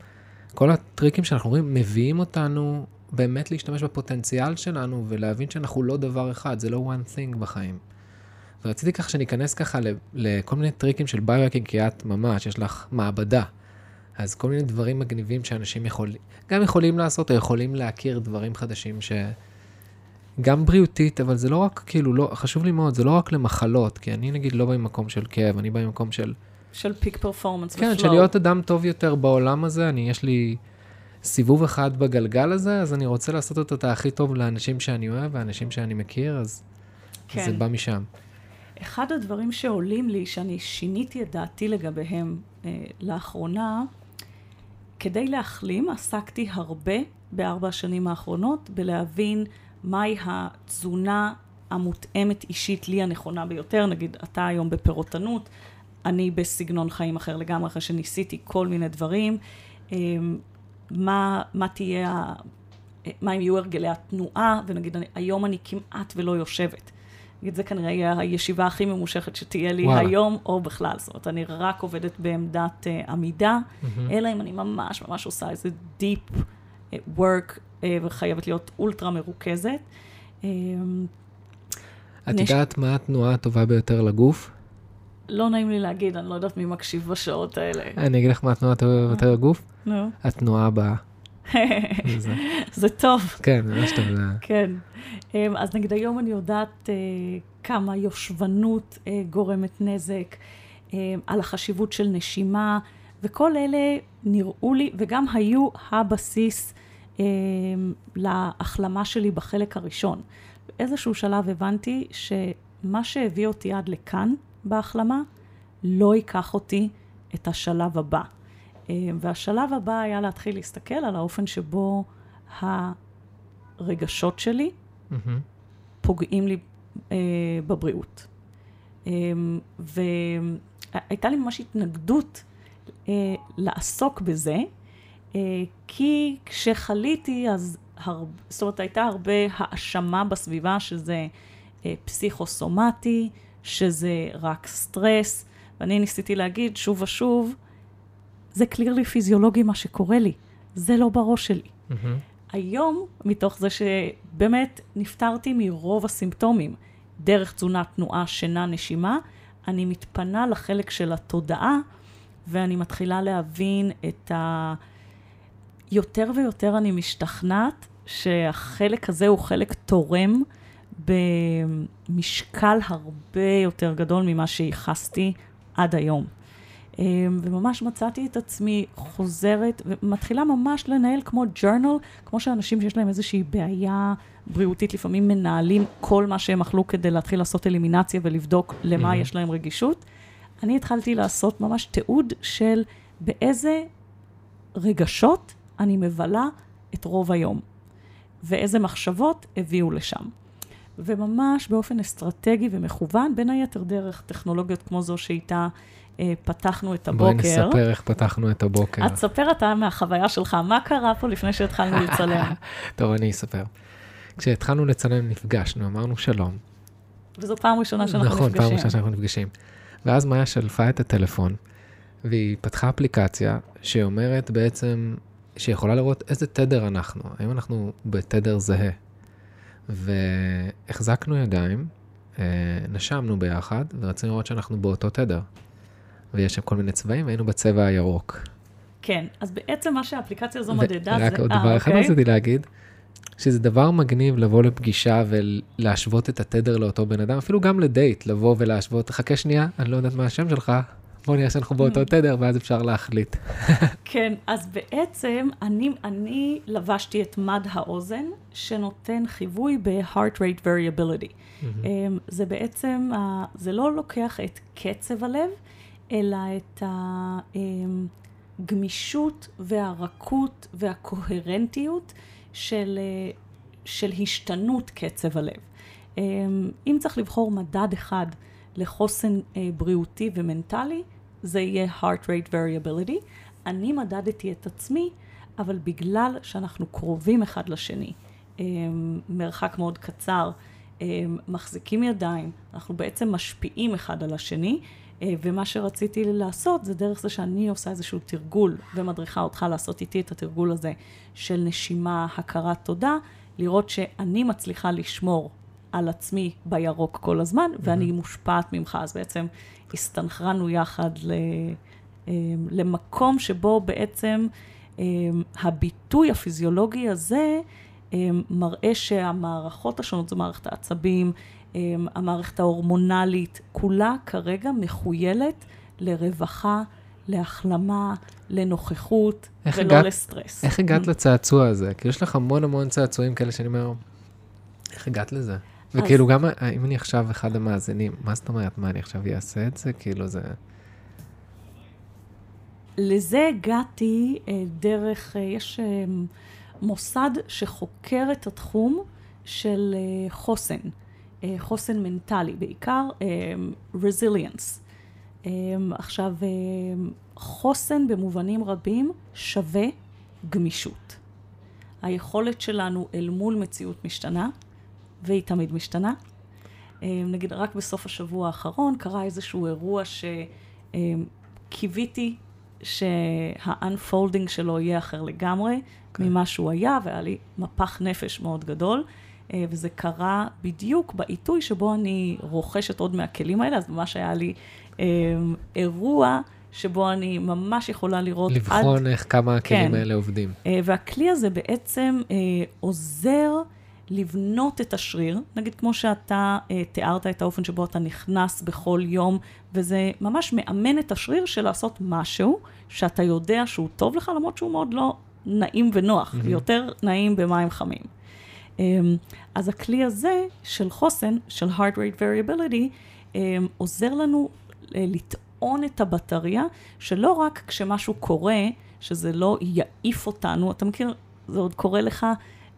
כל הטריקים שאנחנו רואים, מביאים אותנו באמת להשתמש בפוטנציאל שלנו, ולהבין שאנחנו לא דבר אחד, זה לא one thing בחיים. ורציתי ככה שניכנס ככה לכל מיני טריקים של bio-hacking, כי את ממש, יש לך מעבדה. אז כל מיני דברים מגניבים שאנשים יכולים, גם יכולים לעשות, או יכולים להכיר דברים חדשים ש... גם בריאותית, אבל זה לא רק, כאילו, לא, חשוב לי מאוד, זה לא רק למחלות, כי אני נגיד לא בא ממקום של כאב, אני בא ממקום של, של peak performance כן, ו flow. של להיות אדם טוב יותר בעולם הזה, אני, יש לי סיבוב אחד בגלגל הזה, אז אני רוצה לעשות אותו את הכי טוב לאנשים שאני אוהב, והאנשים שאני מכיר, אז כן. זה בא משם. אחד הדברים שעולים לי, שאני שיניתי את דעתי לגביהם אה, לאחרונה, כדי להחלים עסקתי הרבה בארבע השנים האחרונות בלהבין מהי התזונה המותאמת אישית לי הנכונה ביותר. נגיד, אתה היום בפירוטנות, אני בסגנון חיים אחר לגמרי, אחרי שניסיתי כל מיני דברים. אה, מה, מה תהיה, מה אם יהיו הרגלי התנועה, ונגיד, אני, היום אני כמעט ולא יושבת. נגיד, זה כנראה יהיה הישיבה הכי ממושכת שתהיה לי וואלה. היום או בכלל. זאת אומרת, אני רק עובדת בעמדת uh, עמידה, אלא אם אני ממש ממש עושה איזה deep uh, work uh, וחייבת להיות אולטרה מרוכזת. Um, את נש- יודעת מה התנועה הטובה ביותר לגוף? לא נעים לי להגיד, אני לא יודעת מי מקשיב בשעות האלה. אני אגיד לך מה התנועה הטובה ביותר לגוף? נו, התנועה הבאה. *laughs* זה- טוב. כן, ממש טוב. כן. אמ, אז נגיד היום אני יודעת אה, כמה יושבנות אה, גורמת נזק, אה, על החשיבות של נשימה, וכל אלה נראו לי, וגם היו הבסיס אה, להחלמה שלי בחלק הראשון. באיזשהו שלב הבנתי שמה שהביא אותי עד לכאן בהחלמה, לא ייקח אותי את השלב הבא. אה, והשלב הבא היה להתחיל להסתכל על האופן שבו הרגשות שלי. פוגעים לי אה, בבריאות. אה, והייתה לי ממש התנגדות אה, לעסוק בזה, אה, כי כשחליתי אז, הר... זאת אומרת, הייתה הרבה האשמה בסביבה שזה אה, פסיכוסומטי, שזה רק סטרס, ואני ניסיתי להגיד שוב ושוב, זה קלירלי פיזיולוגי מה שקורה לי, זה לא בראש שלי. מהמם. היום, מתוך זה שבאמת נפטרתי מרוב הסימפטומים, דרך תזונה, תנועה, שינה, נשימה, אני מתפנה לחלק של התודעה, ואני מתחילה להבין את ה... יותר ויותר אני משתכנעת שהחלק הזה הוא חלק תורם במשקל הרבה יותר גדול ממה שייחסתי עד היום. אמ, וממש מצאתי את עצמי חוזרת ומתחילה ממש לנהל כמו ג'ורנל, כמו שאנשים שיש להם איזושהי בעיה בריאותית לפעמים מנהלים כל מה שהם אכלו כדי להתחיל לעשות אלימינציה ולבדוק למה mm-hmm. יש להם רגישות. אני התחלתי לעשות ממש תיעוד של באיזה רגשות אני מבלה את רוב היום, ואיזה מחשבות הביאו לשם. וממש באופן אסטרטגי ומכוון, בין היתר דרך טכנולוגיות כמו זו שאיתה פתחנו את הבוקר. בואי נספר איך פתחנו את הבוקר. את ספר אתה מהחוויה שלך, מה קרה פה לפני שהתחלנו *laughs* לצלם? טוב, אני אספר. כשהתחלנו לצלם נפגשנו, אמרנו שלום. וזו פעם ראשונה שאנחנו נכון, נפגשים. נכון, פעם ראשונה שאנחנו נפגשים. ואז מאיה שלפה את הטלפון, והיא פתחה אפליקציה שאומרת בעצם, שיכולה לראות איזה תדר אנחנו, האם אנחנו בתדר זהה. והחזקנו ידיים, אה, נשמנו ביחד, ורצינו לראות שאנחנו באותו תדר. ויש שם כל מיני צבעים, והיינו בצבע הירוק. כן, אז בעצם מה שהאפליקציה הזו מדדה זה... רק עוד דבר אחד אוקיי. רציתי להגיד, שזה דבר מגניב לבוא לפגישה ולהשוות את התדר לאותו בן אדם, אפילו גם לדייט, לבוא ולהשוות, חכה שנייה, אני לא יודעת מה השם שלך, בוא נראה שאנחנו באותו mm. תדר, ואז אפשר להחליט. *laughs* כן, אז בעצם אני, אני לבשתי את מד האוזן, שנותן חיווי ב-heart rate variability. Mm-hmm. זה בעצם, זה לא לוקח את קצב הלב, אלא את הגמישות והרכות והקוהרנטיות של, של השתנות קצב הלב. אם צריך לבחור מדד אחד לחוסן בריאותי ומנטלי, זה יהיה heart rate variability. אני מדדתי את עצמי, אבל בגלל שאנחנו קרובים אחד לשני, מרחק מאוד קצר, מחזיקים ידיים, אנחנו בעצם משפיעים אחד על השני, אה, ומה שרציתי לעשות זה דרך זה שאני עושה איזשהו תרגול ומדריכה אותך לעשות איתי את התרגול הזה של נשימה, הכרת תודה, לראות שאני מצליחה לשמור על עצמי בירוק כל הזמן. ואני מושפעת ממך. אז בעצם הסתנכרנו יחד ל, אה, למקום שבו בעצם אה, הביטוי הפיזיולוגי הזה מראה שהמערכות השונות, זו מערכת העצבים, המערכת ההורמונלית, כולה כרגע מחוילת לרווחה, להחלמה, לנוכחות ולא הגעת, לסטרס. איך הגעת לצעצוע הזה? כי יש לך המון המון צעצועים כאלה שאני אומר, איך הגעת לזה? וכאילו גם אם אני עכשיו אחד המאזינים, מה זאת אומרת? מה, אני עכשיו אעשה את זה? כאילו זה... לזה הגעתי אה, דרך, אה, יש אה, מוסד שחוקר את התחום של חוסן. אה, חוסן מנטלי, בעיקר רזיליאנס. אה, אה, עכשיו, חוסן במובנים רבים שווה גמישות. היכולת שלנו אל מול מציאות משתנה, והיא תמיד משתנה. נגיד, רק בסוף השבוע האחרון קרה איזשהו אירוע שקיוויתי שה-unfolding שלו יהיה אחר לגמרי. כן. ממה שהוא היה, והיה לי מפח נפש מאוד גדול. אה, וזה קרה בדיוק בעיתוי שבו אני רוכשת עוד מהכלים האלה, אז ממש היה לי אה, אירוע שבו אני ממש יכולה לראות לבחון עד... איך כמה הכלים כן. האלה עובדים. אה, והכלי הזה בעצם עוזר לבנות את השריר, נגיד כמו שאתה תיארת את האופן שבו אתה נכנס בכל יום, וזה ממש מאמן את השריר של לעשות משהו שאתה יודע שהוא טוב לך, למרות שהוא מאוד לא נעים ונוח, mm-hmm. יותר נעים במים חמים. אמ, אז הכלי הזה של חוסן, של heart rate variability, אמ, עוזר לנו אה, לטעון את הבטריה, שלא רק כשמשהו קורה, שזה לא יעיף אותנו, אתה מכיר, זה עוד קורה לך,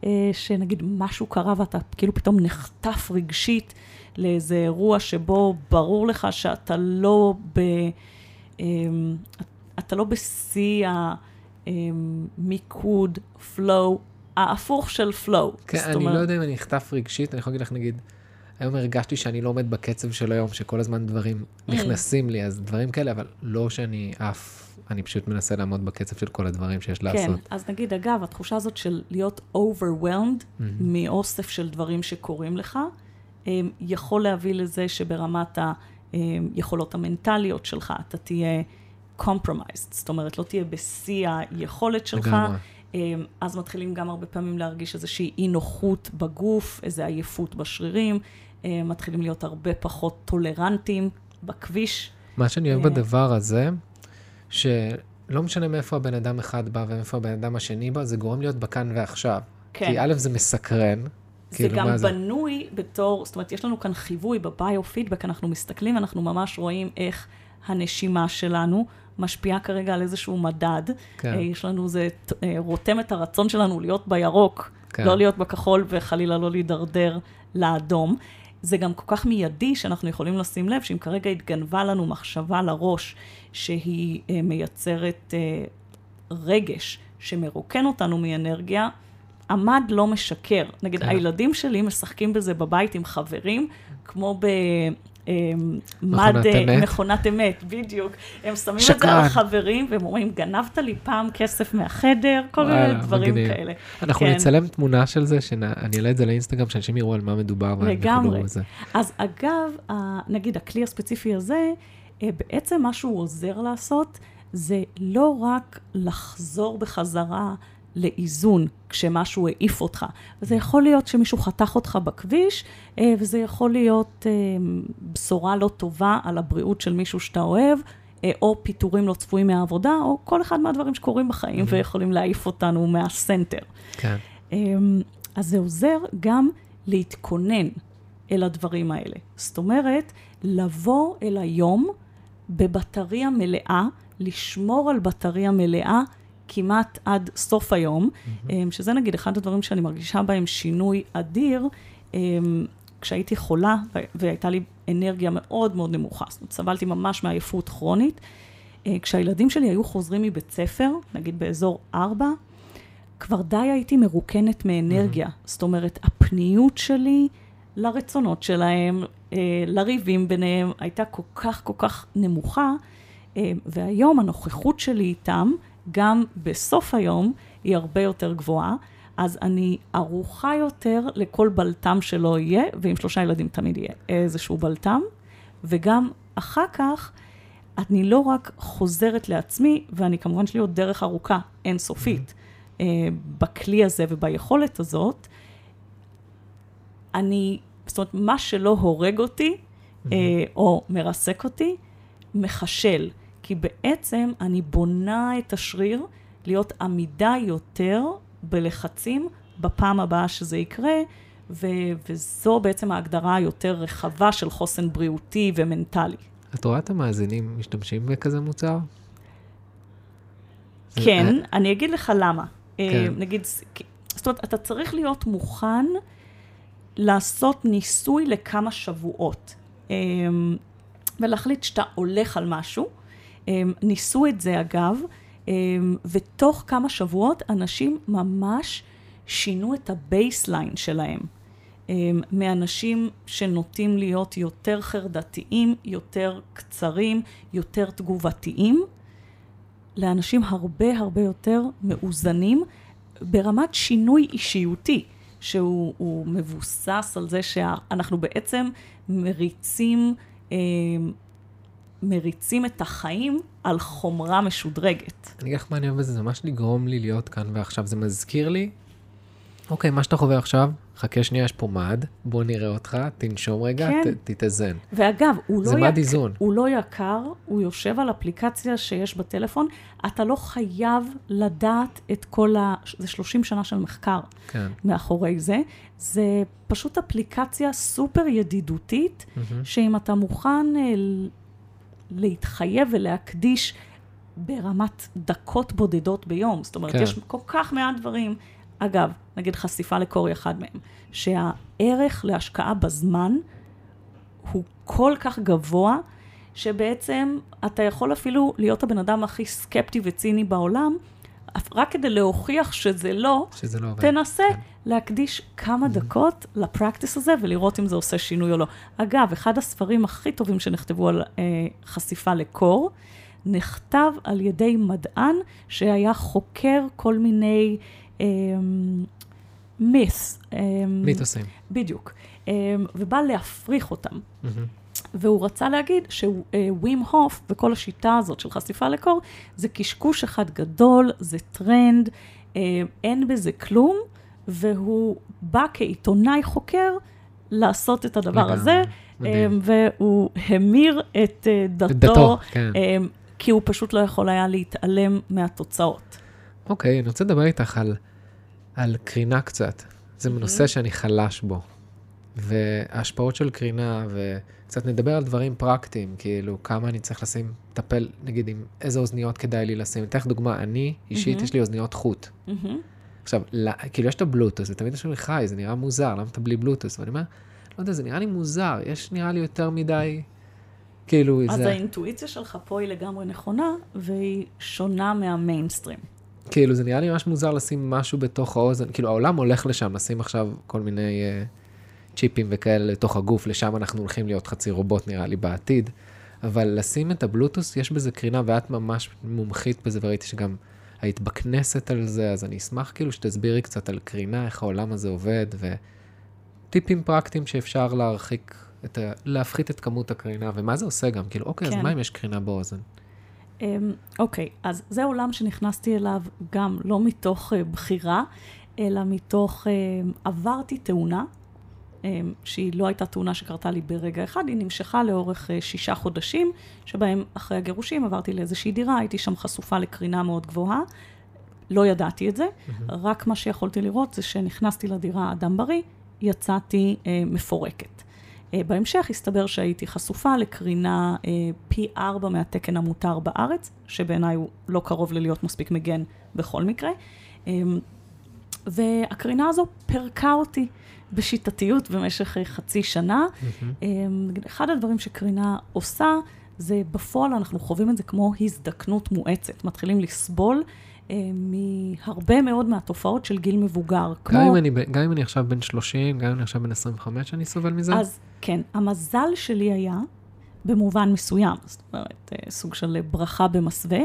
אה, שנגיד משהו קרה ואתה כאילו פתאום נחטף רגשית לאיזה אירוע שבו ברור לך שאתה לא ב... אמ, אתה לא בשיא המיקוד, flow, ההפוך של פלואו. כן, אני אומר... לא יודע אם אני אחטף רגשית, אני יכול להגיד לך, נגיד, היום הרגשתי שאני לא עומד בקצב של היום, שכל הזמן דברים mm. נכנסים לי, אז דברים כאלה, אבל לא שאני עף, אני פשוט מנסה לעמוד בקצב של כל הדברים שיש כן, לעשות. כן, אז נגיד, אגב, התחושה הזאת של להיות overwhelmed mm-hmm. מאוסף של דברים שקורים לך, יכול להביא לזה שברמת. היכולות המנטליות שלך, אתה תהיה compromised, זאת אומרת, לא תהיה בשיא היכולת שלך. לגמרי. אז מתחילים גם הרבה פעמים להרגיש איזושהי אי נוחות בגוף, איזו עייפות בשרירים, מתחילים להיות הרבה פחות טולרנטים בכביש. מה שאני אוהב בדבר הזה, שלא משנה מאיפה הבן אדם אחד בא ומאיפה הבן אדם השני בא, זה גורם להיות בכאן ועכשיו. כן. כי א', זה מסקרן. זה כאילו, גם בנוי זה? בתור, זאת אומרת, יש לנו כאן חיווי בביו-פידבק, אנחנו מסתכלים, אנחנו ממש רואים איך הנשימה שלנו משפיעה כרגע על איזשהו מדד. כן. יש לנו, זה רותם את הרצון שלנו להיות בירוק, כן. לא להיות בכחול וחלילה לא להידרדר לאדום. זה גם כל כך מיידי שאנחנו יכולים לשים לב שאם כרגע התגנבה לנו מחשבה לראש שהיא אה, מייצרת אה, רגש שמרוקן אותנו מאנרגיה, עמד לא משקר. נגיד, כן. הילדים שלי משחקים בזה בבית עם חברים, כמו ב... אמ, מד מכונת אמת, בדיוק. הם שמים שקרן. את זה על החברים, והם אומרים, גנבת לי פעם כסף מהחדר, כל מיני דברים מגניב. כאלה. אנחנו כן. נצלם תמונה של זה, שאני אעלה את זה לאינסטגרם, שאנשים יראו על מה מדובר. לגמרי. אז אגב, נגיד הכלי הספציפי הזה, אה, בעצם מה שהוא עוזר לעשות, זה לא רק לחזור בחזרה לאיזון כשמשהו העיף אותך. וזה יכול להיות שמישהו חתך אותך בכביש, אה, וזה יכול להיות אה, בשורה לא טובה על הבריאות של מישהו שאתה אוהב, אה, או פיטורים לא צפויים מהעבודה, או כל אחד מהדברים שקורים בחיים mm-hmm. ויכולים להעיף אותנו מהסנטר. כן. אז זה עוזר גם להתכונן אל הדברים האלה. זאת אומרת, לבוא אל היום בבטריה מלאה, לשמור על בטריה מלאה כמעט עד סוף היום, mm-hmm. שזה נגיד אחד הדברים שאני מרגישה בהם שינוי אדיר. אמ, כשהייתי חולה והייתה לי אנרגיה מאוד מאוד נמוכה, זאת אומרת, סבלתי ממש מעייפות כרונית. אה, כשהילדים שלי היו חוזרים מבית ספר, נגיד באזור 4, כבר די הייתי מרוקנת מאנרגיה. Mm-hmm. זאת אומרת, הפניות שלי לרצונות שלהם, אה, לריבים ביניהם, הייתה כל כך כל כך נמוכה, והיום הנוכחות שלי איתם, גם בסוף היום היא הרבה יותר גבוהה, אז אני ערוכה יותר לכל בלטם שלא יהיה, ועם שלושה ילדים תמיד יהיה איזשהו בלטם, וגם אחר כך אני לא רק חוזרת לעצמי, ואני כמובן יש לי עוד דרך ארוכה, אינסופית, mm-hmm. אה, בכלי הזה וביכולת הזאת, אני, זאת אומרת, מה שלא הורג אותי, mm-hmm. אה, או מרסק אותי, מחשל. כי בעצם אני בונה את השריר להיות עמידה יותר בלחצים בפעם הבאה שזה יקרה, ו- וזו בעצם ההגדרה היותר רחבה של חוסן בריאותי ומנטלי. את רואה את המאזינים משתמשים בכזה מוצר? כן, זה... אני אגיד לך למה. אה, כן. נגיד, זאת אומרת, אתה צריך להיות מוכן לעשות ניסוי לכמה שבועות, אה, ולהחליט שאתה הולך על משהו. הם ניסו את זה אגב, ותוך כמה שבועות אנשים ממש שינו את ה baseline שלהם. מאנשים שנוטים להיות יותר חרדתיים, יותר קצרים, יותר תגובתיים, לאנשים הרבה הרבה יותר מאוזנים ברמת שינוי אישיותי, שהוא מבוסס על זה שאנחנו בעצם מריצים מריצים את החיים על חומרה משודרגת. אני אגיד לך מה אני אוהב בזה, זה ממש לגרום לי להיות כאן ועכשיו. זה מזכיר לי, אוקיי, מה שאתה חווה עכשיו, חכה שנייה, יש פה מד, בוא נראה אותך, תנשום רגע, כן. ת, תתאזן. ואגב, הוא, לא מד איזון. הוא לא יקר, הוא יושב על אפליקציה שיש בטלפון, אתה לא חייב לדעת את כל ה... זה 30 שנה של מחקר כן. מאחורי זה. זה פשוט אפליקציה סופר ידידותית, mm-hmm. שאם אתה מוכן אה, להתחייב ולהקדיש ברמת דקות בודדות ביום. זאת אומרת, כן. יש כל כך מעט דברים. אגב, נגיד חשיפה לקור היא אחד מהם, שהערך להשקעה בזמן הוא כל כך גבוה, שבעצם אתה יכול אפילו להיות הבן אדם הכי סקפטי וציני בעולם, רק כדי להוכיח שזה לא, שזה לא תנסה כן. להקדיש כמה. דקות לפרקטיס הזה ולראות אם זה עושה שינוי או לא. אגב, אחד הספרים הכי טובים שנכתבו על אה, חשיפה לקור, נכתב על ידי מדען שהיה חוקר כל מיני אה, מית'ס. אה, מיתוסים. בדיוק. אה, ובא להפריך אותם. Mm-hmm. והוא רצה להגיד שווים הוף וכל השיטה הזאת של חשיפה לקור, זה קשקוש אחד גדול, זה טרנד, אה, אין בזה כלום, והוא בא כעיתונאי חוקר לעשות את הדבר לגמרי, הזה, מדהים. והוא המיר את אה, דתו, דתו, כן. אה, כי הוא פשוט לא יכול היה להתעלם מהתוצאות. אוקיי, אני רוצה לדבר איתך על, על קרינה קצת. זה נושא שאני חלש בו. וההשפעות של קרינה, וקצת נדבר על דברים פרקטיים, כאילו, כמה אני צריך לשים, לטפל, נגיד, עם איזה אוזניות כדאי לי לשים. אתן לך דוגמה, אני, אישית, מהמם. יש לי אוזניות חוט. מהמם. עכשיו, לא, כאילו, יש את הבלוטוס, ותמיד יש לי חי, זה נראה מוזר, למה אתה בלי בלוטוס? ואני אומר, לא יודע, זה נראה לי מוזר, יש נראה לי יותר מדי, כאילו, אז זה, האינטואיציה שלך פה היא לגמרי נכונה, והיא שונה מהמיינסטרים. כאילו, זה נראה לי ממש מוזר לשים משהו בתוך האוזן, כאילו, העולם הולך לשם, לשים עכשיו כל מיני uh, צ'יפים וכאלה לתוך הגוף, לשם אנחנו הולכים להיות חצי רובוט, נראה לי, בעתיד. אבל לשים את הבלוטוס, יש בזה קרינה, ואת ממש מומחית בזה, וראיתי שגם היית בכנסת על זה, אז אני אשמח כאילו שתסבירי קצת על קרינה, איך העולם הזה עובד, וטיפים פרקטיים שאפשר להרחיק, את ה... להפחית את כמות הקרינה, ומה זה עושה גם, כאילו, אוקיי, אז כן. מה אם יש קרינה באוזן? אמ, אוקיי, אז זה עולם שנכנסתי אליו גם לא מתוך אה, בחירה, אלא מתוך, אמ, עברתי תאונה, שהיא לא הייתה תאונה שקרתה לי ברגע אחד, היא נמשכה לאורך אה, שישה חודשים, שבהם אחרי הגירושים עברתי לאיזושהי דירה, הייתי שם חשופה לקרינה מאוד גבוהה. לא ידעתי את זה, רק מה שיכולתי לראות זה שנכנסתי לדירה אדם בריא, יצאתי אה, מפורקת. אה, בהמשך הסתבר שהייתי חשופה לקרינה אה, פי ארבע מהתקן המותר בארץ, שבעיניי הוא לא קרוב ללהיות מספיק מגן בכל מקרה. אה, והקרינה הזו פירקה אותי בשיטתיות במשך אה, חצי שנה. אה, אחד הדברים שקרינה עושה, זה בפועל אנחנו חווים את זה כמו הזדקנות מואצת. מתחילים לסבול אה, מהרבה מאוד מהתופעות של גיל מבוגר. גם אם, אני, גם אם אני עכשיו בן 30, גם אם אני עכשיו בן 25, אני סובל מזה? אז כן, המזל שלי היה, במובן מסוים, זאת אומרת, אה, סוג של ברכה במסווה,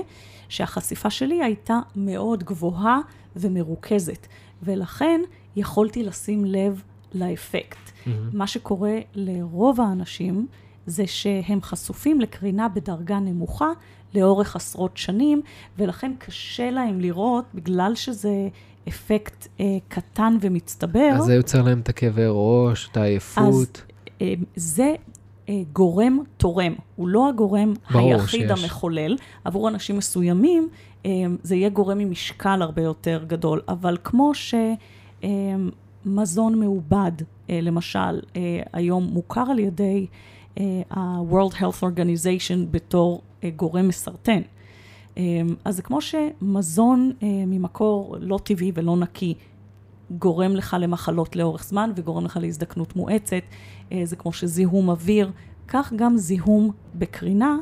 שהחשיפה שלי הייתה מאוד גבוהה ומרוכזת, ולכן יכולתי לשים לב לאפקט. מהמם. מה שקורה לרוב האנשים זה שהם חשופים לקרינה בדרגה נמוכה לאורך עשרות שנים, ולכן קשה להם לראות, בגלל שזה אפקט אה, קטן ומצטבר. אז זה יוצר להם את הכאבי ראש, את העייפות. אה, זה אה, גורם תורם, הוא לא הגורם היחיד שיש. המחולל. עבור אנשים מסוימים אה, זה יהיה גורם עם משקל הרבה יותר גדול, אבל כמו שמזון מעובד, אה, למשל, אה, היום מוכר על ידי אה, ה-World Health Organization בתור גורם מסרטן. אז זה כמו שמזון ממקור לא טבעי ולא נקי גורם לך למחלות לאורך זמן וגורם לך להזדקנות מואצת. זה כמו שזיהום אוויר, כך גם זיהום בקרינה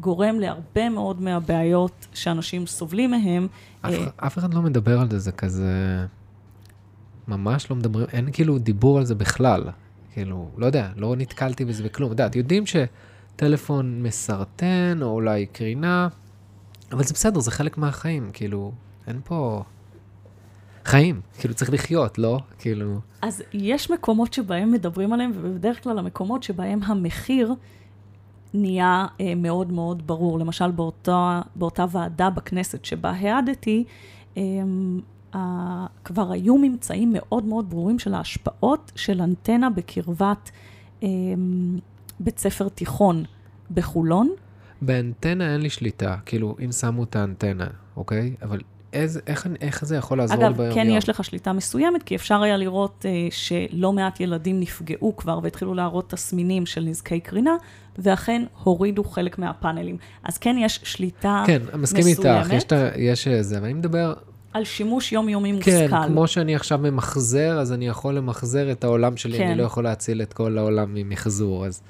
גורם להרבה מאוד מהבעיות שאנשים סובלים מהם. אף, אף אחד לא מדבר על זה, זה כזה... ממש לא מדברים, אין כאילו דיבור על זה בכלל. כאילו, לא יודע, לא נתקלתי בזה בכלום. את יודעת, יודעים שטלפון מסרטן, או אולי קרינה, אבל זה בסדר, זה חלק מהחיים, כאילו, אין פה... חיים, כאילו צריך לחיות, לא? כאילו... אז יש מקומות שבהם מדברים עליהם, ובדרך כלל המקומות שבהם המחיר נהיה אה, מאוד מאוד ברור. למשל, באותה, באותה ועדה בכנסת שבה העדתי, אה, כבר היו ממצאים מאוד מאוד ברורים של ההשפעות של אנטנה בקרבת אה, בית ספר תיכון בחולון. באנטנה אין לי שליטה, כאילו, אם שמו את האנטנה, אוקיי? אבל איזה, איך, איך זה יכול לעזור אגב, ביום כן יום? יש לך שליטה מסוימת, כי אפשר היה לראות אה, שלא מעט ילדים נפגעו כבר והתחילו להראות תסמינים של נזקי קרינה, ואכן הורידו חלק מהפאנלים. אז כן יש שליטה כן, מסכים איתך, מסוימת. יש, את ה- יש אה, זה, ואני מדבר, על שימוש יומיומי כן, מושכל. כמו שאני עכשיו ממחזר, אז אני יכול למחזר את העולם שלי, כן. אני לא יכול להציל את כל העולם ממחזור, אז...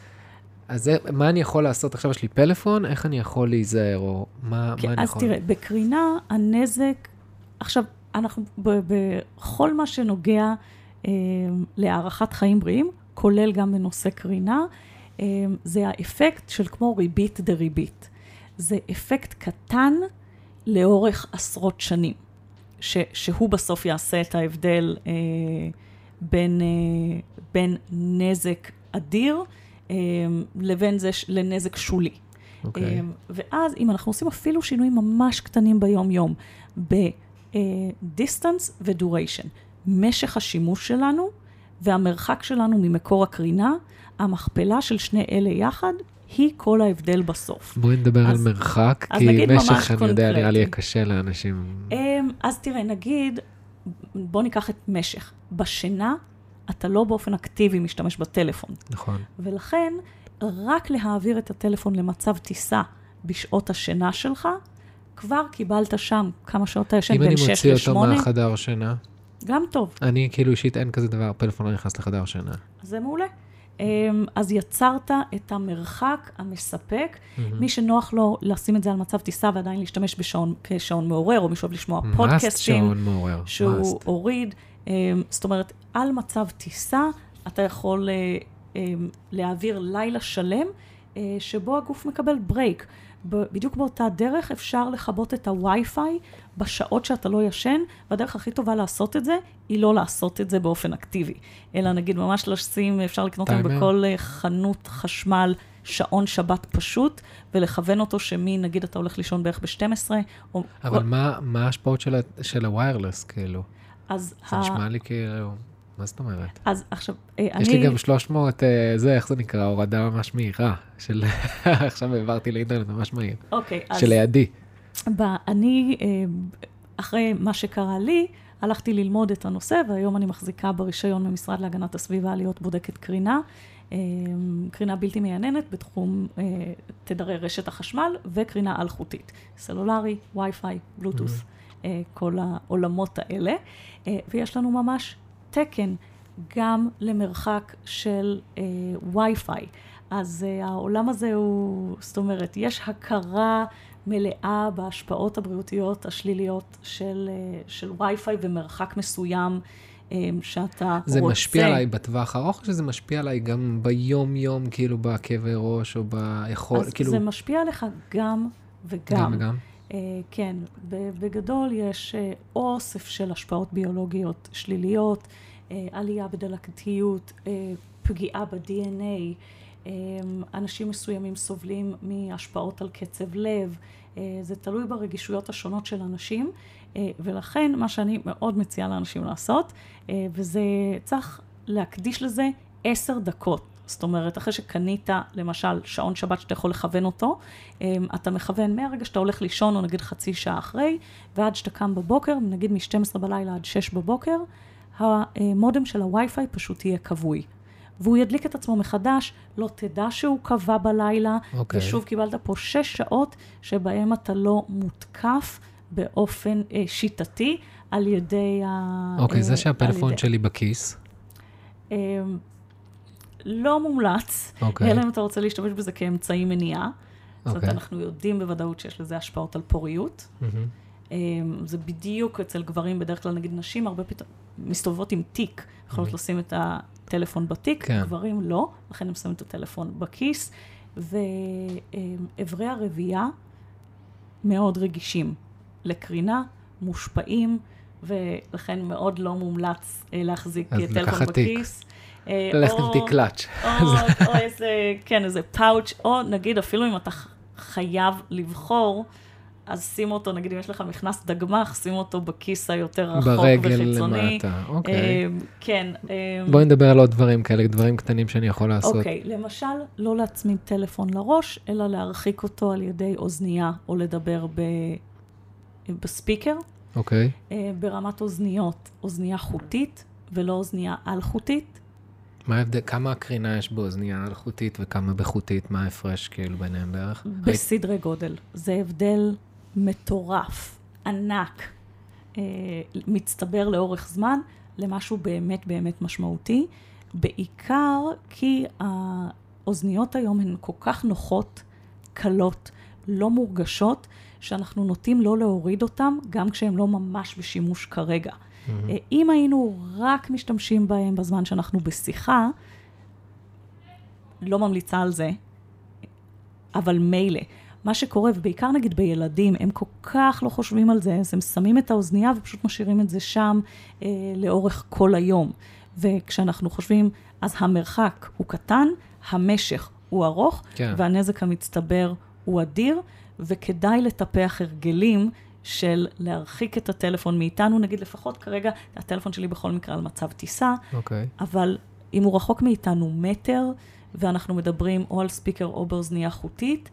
אז זה, מה אני יכול לעשות? עכשיו יש לי פלאפון, איך אני יכול להיזהר, או מה, כן, מה אני אז יכול... תראה, בקרינה הנזק, עכשיו, אנחנו בכל מה שנוגע אה, להארכת חיים בריאים, כולל גם בנושא קרינה, אה, זה האפקט של כמו ריבית דריבית. זה אפקט קטן לאורך עשרות שנים, ש, שהוא בסוף יעשה את ההבדל אה, בין, אה, בין נזק אדיר לבין זה לנזק שולי. אוקיי. ואז אם אנחנו עושים אפילו שינויים ממש קטנים ביום-יום, ב-distance ו-duration, משך השימוש שלנו והמרחק שלנו ממקור הקרינה, המכפלה של שני אלה יחד, היא כל ההבדל בסוף. בואי נדבר אז- על מרחק, כי משך, אני יודע, נראה לי קשה לאנשים. אמ, אז תראה, נגיד, בוא ניקח את משך. בשינה, אתה לא באופן אקטיבי משתמש בטלפון, נכון. ולכן, רק להעביר את הטלפון למצב טיסה בשעות השינה שלך, כבר קיבלת שם כמה שעות אתה ישן, אם אני בין 6 מוציא אותו ל-8, מהחדר שינה, גם טוב. אני כאילו אישית אין כזה דבר, פלאפון לא נכנס לחדר שינה. זה מעולה. אמ, אז יצרת את המרחק המספק. מי שנוח לו לשים את זה על מצב טיסה ועדיין להשתמש בשעון, כשעון מעורר, או מי שאוהב לשמוע פודקאסטים, שעון מעורר. שהוא מאסט. הוריד. אמ, זאת אומרת, על מצב טיסה אתה יכול אה, אמ, להעביר לילה שלם, אה, שבו הגוף מקבל break. בדיוק באותה דרך אפשר לכבות את הווי-פיי בשעות שאתה לא ישן, והדרך הכי טובה לעשות את זה, היא לא לעשות את זה באופן אקטיבי, אלא נגיד ממש לשים, אפשר לקנות היום? בכל אה, חנות חשמל שעון שבת פשוט, ולכוון אותו שמי, נגיד אתה הולך לישון בערך ב-12, או... אבל מה מה ההשפעות של ה- של הוויירלס, כאילו? אז, זה ה- נשמע לי כאילו... מה זאת אומרת? אז עכשיו, אה, אני... יש לי גם 300, אה, זה, איך זה נקרא? הורדה ממש מהירה. של... *laughs* עכשיו העברתי לאינטרנט ממש מהיר. אוקיי, אז... שלידי. אני, אה, אחרי מה שקרה לי, הלכתי ללמוד את הנושא, והיום אני מחזיקה ברישיון ממשרד להגנת הסביבה להיות בודקת קרינה. אה, קרינה בלתי מייננת בתחום אה, תדרי רשת החשמל וקרינה אלחוטית. סלולרי, וי-פיי, בלוטוס, אה, כל העולמות האלה. אה, ויש לנו ממש תקן גם למרחק של אה, וי-פיי. אז אה, העולם הזה הוא, זאת אומרת, יש הכרה מלאה בהשפעות הבריאותיות השליליות של, אה, של וי-פיי ומרחק מסוים אה, שאתה זה רוצה. משפיע עליי בטווח הארוך, או שזה משפיע עליי גם ביום-יום, כאילו בכאבי ראש, או ביכול, אז כאילו... זה משפיע עליך גם וגם. גם וגם. אה, כן, בגדול יש אה, אוסף של השפעות ביולוגיות שליליות, אה, עלייה בדלקתיות, פגיעה ב-DNA, אנשים מסוימים סובלים מהשפעות על קצב לב, זה תלוי ברגישויות השונות של אנשים, ולכן מה שאני מאוד מציעה לאנשים לעשות, וזה צריך להקדיש לזה עשר דקות. זאת אומרת, אחרי שקנית, למשל, שעון שבת שאתה יכול לכוון אותו, אמ, אתה מכוון מהרגע שאתה הולך לישון, או נגיד חצי שעה אחרי, ועד שאתה קם בבוקר, נגיד מ-12 בלילה עד 6 בבוקר, המודם של הווי-פיי פשוט יהיה כבוי. והוא ידליק את עצמו מחדש, לא תדע שהוא כבה בלילה, אוקיי. ושוב קיבלת פה 6 שעות שבהם אתה לא מותקף באופן אה, שיטתי על ידי ה... אוקיי, אה, זה על שהפלאפון ידי- שלי בכיס, אמ, לא מומלץ, אוקיי. אלא אם אתה רוצה להשתמש בזה כאמצעי מניעה. זאת אומרת, אוקיי. אנחנו יודעים בוודאות שיש לזה השפעות על פוריות. אמ, זה בדיוק אצל גברים, בדרך כלל נגיד נשים הרבה פתאום מסתובבות עם תיק, יכולות לשים את הטלפון בתיק, כן. גברים לא, לכן הם שמים את הטלפון בכיס, ואיברי הרבייה מאוד רגישים לקרינה, מושפעים, ולכן מאוד לא מומלץ אה, להחזיק טלפון לקחת תיק. בכיס. אה, ללכת עם או- תיק קלאץ'. *laughs* או, איזה, כן, איזה פאוץ', או נגיד אפילו אם אתה חייב לבחור, אז שים אותו, נגיד אם יש לך מכנס דגמח, שים אותו בכיס היותר רחוק ברגל וחיצוני. למטה, אוקיי. אמ, כן. אמ, בואי נדבר על עוד דברים כאלה, דברים קטנים שאני יכול לעשות. אוקיי, למשל, לא להצמיד טלפון לראש, אלא להרחיק אותו על ידי אוזנייה, או לדבר ב... בספיקר. אוקיי. אה, ברמת אוזניות, אוזנייה חוטית ולא אוזנייה על-חוטית. מה ההבדל, כמה הקרינה יש באוזנייה אלחוטית וכמה בחוטית, מה ההפרש כאילו ביניהם בערך? בסדרי גודל. זה הבדל מטורף, ענק, אה, מצטבר לאורך זמן למשהו באמת באמת משמעותי, בעיקר כי האוזניות היום הן כל כך נוחות, קלות, לא מורגשות, שאנחנו נוטים לא להוריד אותן, גם כשהן לא ממש בשימוש כרגע. אה, אם היינו רק משתמשים בהם בזמן שאנחנו בשיחה, לא ממליצה על זה, אבל מילא. מה שקורה, ובעיקר נגיד בילדים, הם כל כך לא חושבים על זה, אז הם שמים את האוזנייה ופשוט משאירים את זה שם אה, לאורך כל היום. וכשאנחנו חושבים, אז המרחק הוא קטן, המשך הוא ארוך, כן. והנזק המצטבר הוא אדיר, וכדאי לטפח הרגלים של להרחיק את הטלפון מאיתנו, נגיד לפחות כרגע, הטלפון שלי בכל מקרה על מצב טיסה, אוקיי. אבל אם הוא רחוק מאיתנו מטר, ואנחנו מדברים או על ספיקר או באוזנייה חוטית,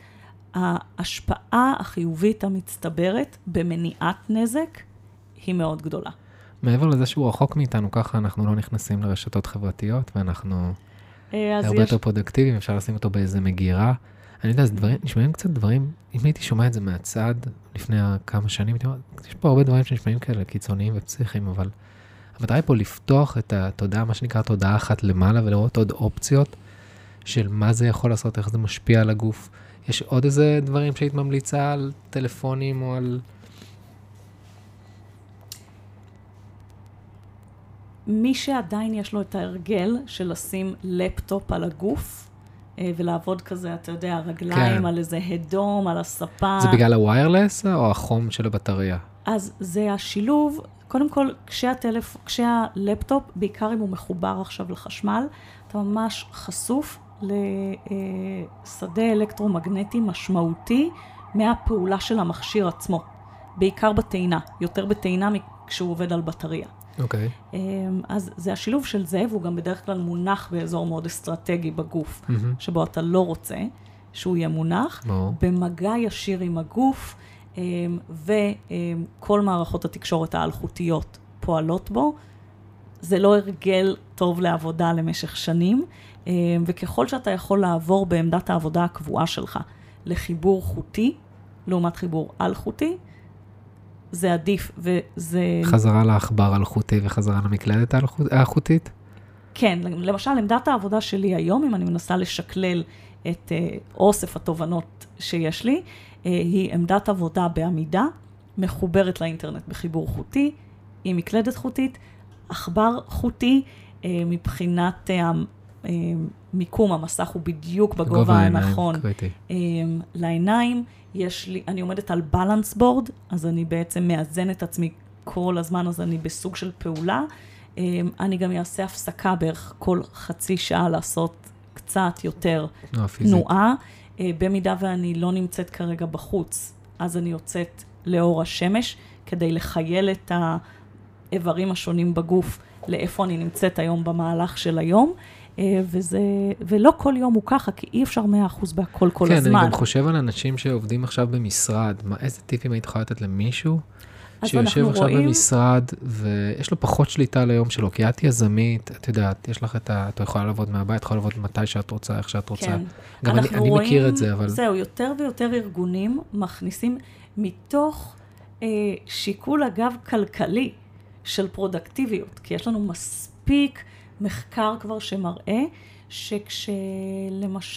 ההשפעה החיובית המצטברת במניעת נזק היא מאוד גדולה. מעבר לזה שהוא רחוק מאיתנו, ככה אנחנו לא נכנסים לרשתות חברתיות, ואנחנו אה, הרבה יש... יותר פרודקטיביים, אפשר לשים אותו באיזה מגירה. אני יודע, זה דברים, נשמעים קצת דברים, אם הייתי שומע את זה מהצד לפני כמה שנים, הייתי אומר, יש פה הרבה דברים שנשמעים כאלה קיצוניים ופסיכיים, אבל המטרה היא פה לפתוח את התודעה, מה שנקרא תודעה אחת למעלה, ולראות עוד אופציות של מה זה יכול לעשות, איך זה משפיע על הגוף. יש עוד איזה דברים שהיית ממליצה על טלפונים או על... מי שעדיין יש לו את ההרגל של לשים לפטופ על הגוף, ולעבוד כזה, אתה יודע, רגליים כן. על איזה הדום, על הספה. זה בגלל ה wireless או החום של הבטריה? אז זה השילוב, קודם כל, כשהטלפ... כשהלפטופ, בעיקר אם הוא מחובר עכשיו לחשמל, אתה ממש חשוף לשדה אלקטרומגנטי משמעותי מהפעולה של המכשיר עצמו. בעיקר בטעינה, יותר בטעינה כשהוא עובד על בטריה. אוקיי. אמ, אז זה השילוב של זה, והוא גם בדרך כלל מונח באזור מאוד אסטרטגי בגוף, מהמם. שבו אתה לא רוצה שהוא יהיה מונח, ברור. במגע ישיר עם הגוף, אמ, וכל מערכות התקשורת האלחוטיות פועלות בו. זה לא הרגל טוב לעבודה למשך שנים, אמ, וככל שאתה יכול לעבור בעמדת העבודה הקבועה שלך לחיבור חוטי, לעומת חיבור אלחוטי, זה עדיף, וזה... חזרה לעכבר אלחוטי וחזרה למקלדת האלחוט- האלחוטית? כן, למשל, עמדת העבודה שלי היום, אם אני מנסה לשקלל את אה, אוסף התובנות שיש לי, אה, היא עמדת עבודה בעמידה, מחוברת לאינטרנט בחיבור חוטי, עם מקלדת חוטית, עכבר חוטי, אה, מבחינת אה, אה, מיקום המסך הוא בדיוק בגובה הנכון לעיניים. יש לי, אני עומדת על בלנס בורד, אז אני בעצם מאזן את עצמי כל הזמן, אז אני בסוג של פעולה. אה, אני גם אעשה הפסקה בערך כל חצי שעה לעשות קצת יותר תנועה פיזית. תנועה. אה, במידה ואני לא נמצאת כרגע בחוץ, אז אני יוצאת לאור השמש כדי לחייל את האיברים השונים בגוף לאיפה אני נמצאת היום במהלך של היום. אה, וזה, ולא כל יום הוא ככה, כי אי אפשר 100% בהכל כל כן, הזמן. אני גם חושב על אנשים שעובדים עכשיו במשרד. מה, איזה טיפים היית יכולה לתת למישהו שיושב עכשיו רואים- במשרד ויש לו פחות שליטה על היום שלו, כי את יזמית, את יודעת, יש לך את ה... את יכולה לעבוד מהבית, את יכולה לעבוד מתי שאת רוצה, איך שאת רוצה. כן. גם אני, אנחנו אני רואים, מכיר את זה, אבל... זהו, יותר ויותר ארגונים מכניסים מתוך אה, שיקול, אגב, כלכלי של פרודקטיביות, כי יש לנו מספיק מחקר כבר שמראה שכשלמשל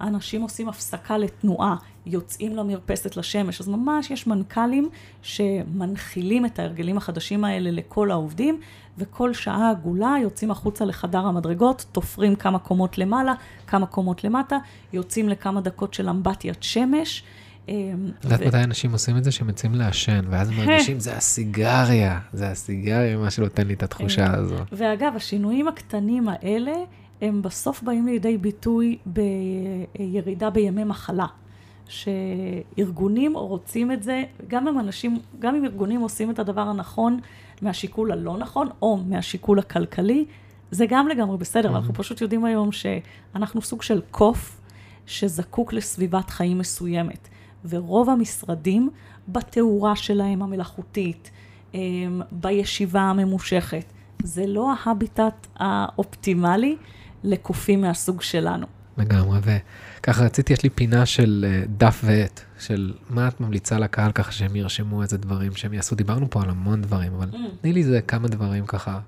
אנשים עושים הפסקה לתנועה, יוצאים למרפסת לשמש, אז ממש יש מנכ"לים שמנחילים את ההרגלים החדשים האלה לכל העובדים, וכל שעה עגולה יוצאים החוצה לחדר המדרגות, תופרים כמה קומות למעלה, כמה קומות למטה, יוצאים לכמה דקות של אמבטיית שמש. אה, את יודעת מתי אנשים עושים את זה? שהם יוצאים לעשן, ואז הם מרגישים, זה הסיגריה, זה הסיגריה, מה שנותן לי את התחושה הזו. ואגב, השינויים הקטנים האלה, הם בסוף באים לידי ביטוי בירידה בימי מחלה. שארגונים רוצים את זה, גם אם אנשים, גם אם ארגונים עושים את הדבר הנכון מהשיקול הלא נכון, או מהשיקול הכלכלי, זה גם לגמרי בסדר, אבל אנחנו פשוט יודעים היום שאנחנו סוג של קוף שזקוק לסביבת חיים מסוימת. ורוב המשרדים, בתאורה שלהם המלאכותית, אמ, בישיבה הממושכת, זה לא ההביטט האופטימלי לקופים מהסוג שלנו. לגמרי, וככה רציתי, יש לי פינה של אה, דף ועט, של מה את ממליצה לקהל ככה שהם ירשמו איזה דברים שהם יעשו. דיברנו פה על המון דברים, אבל Mm. תני לי איזה כמה דברים ככה,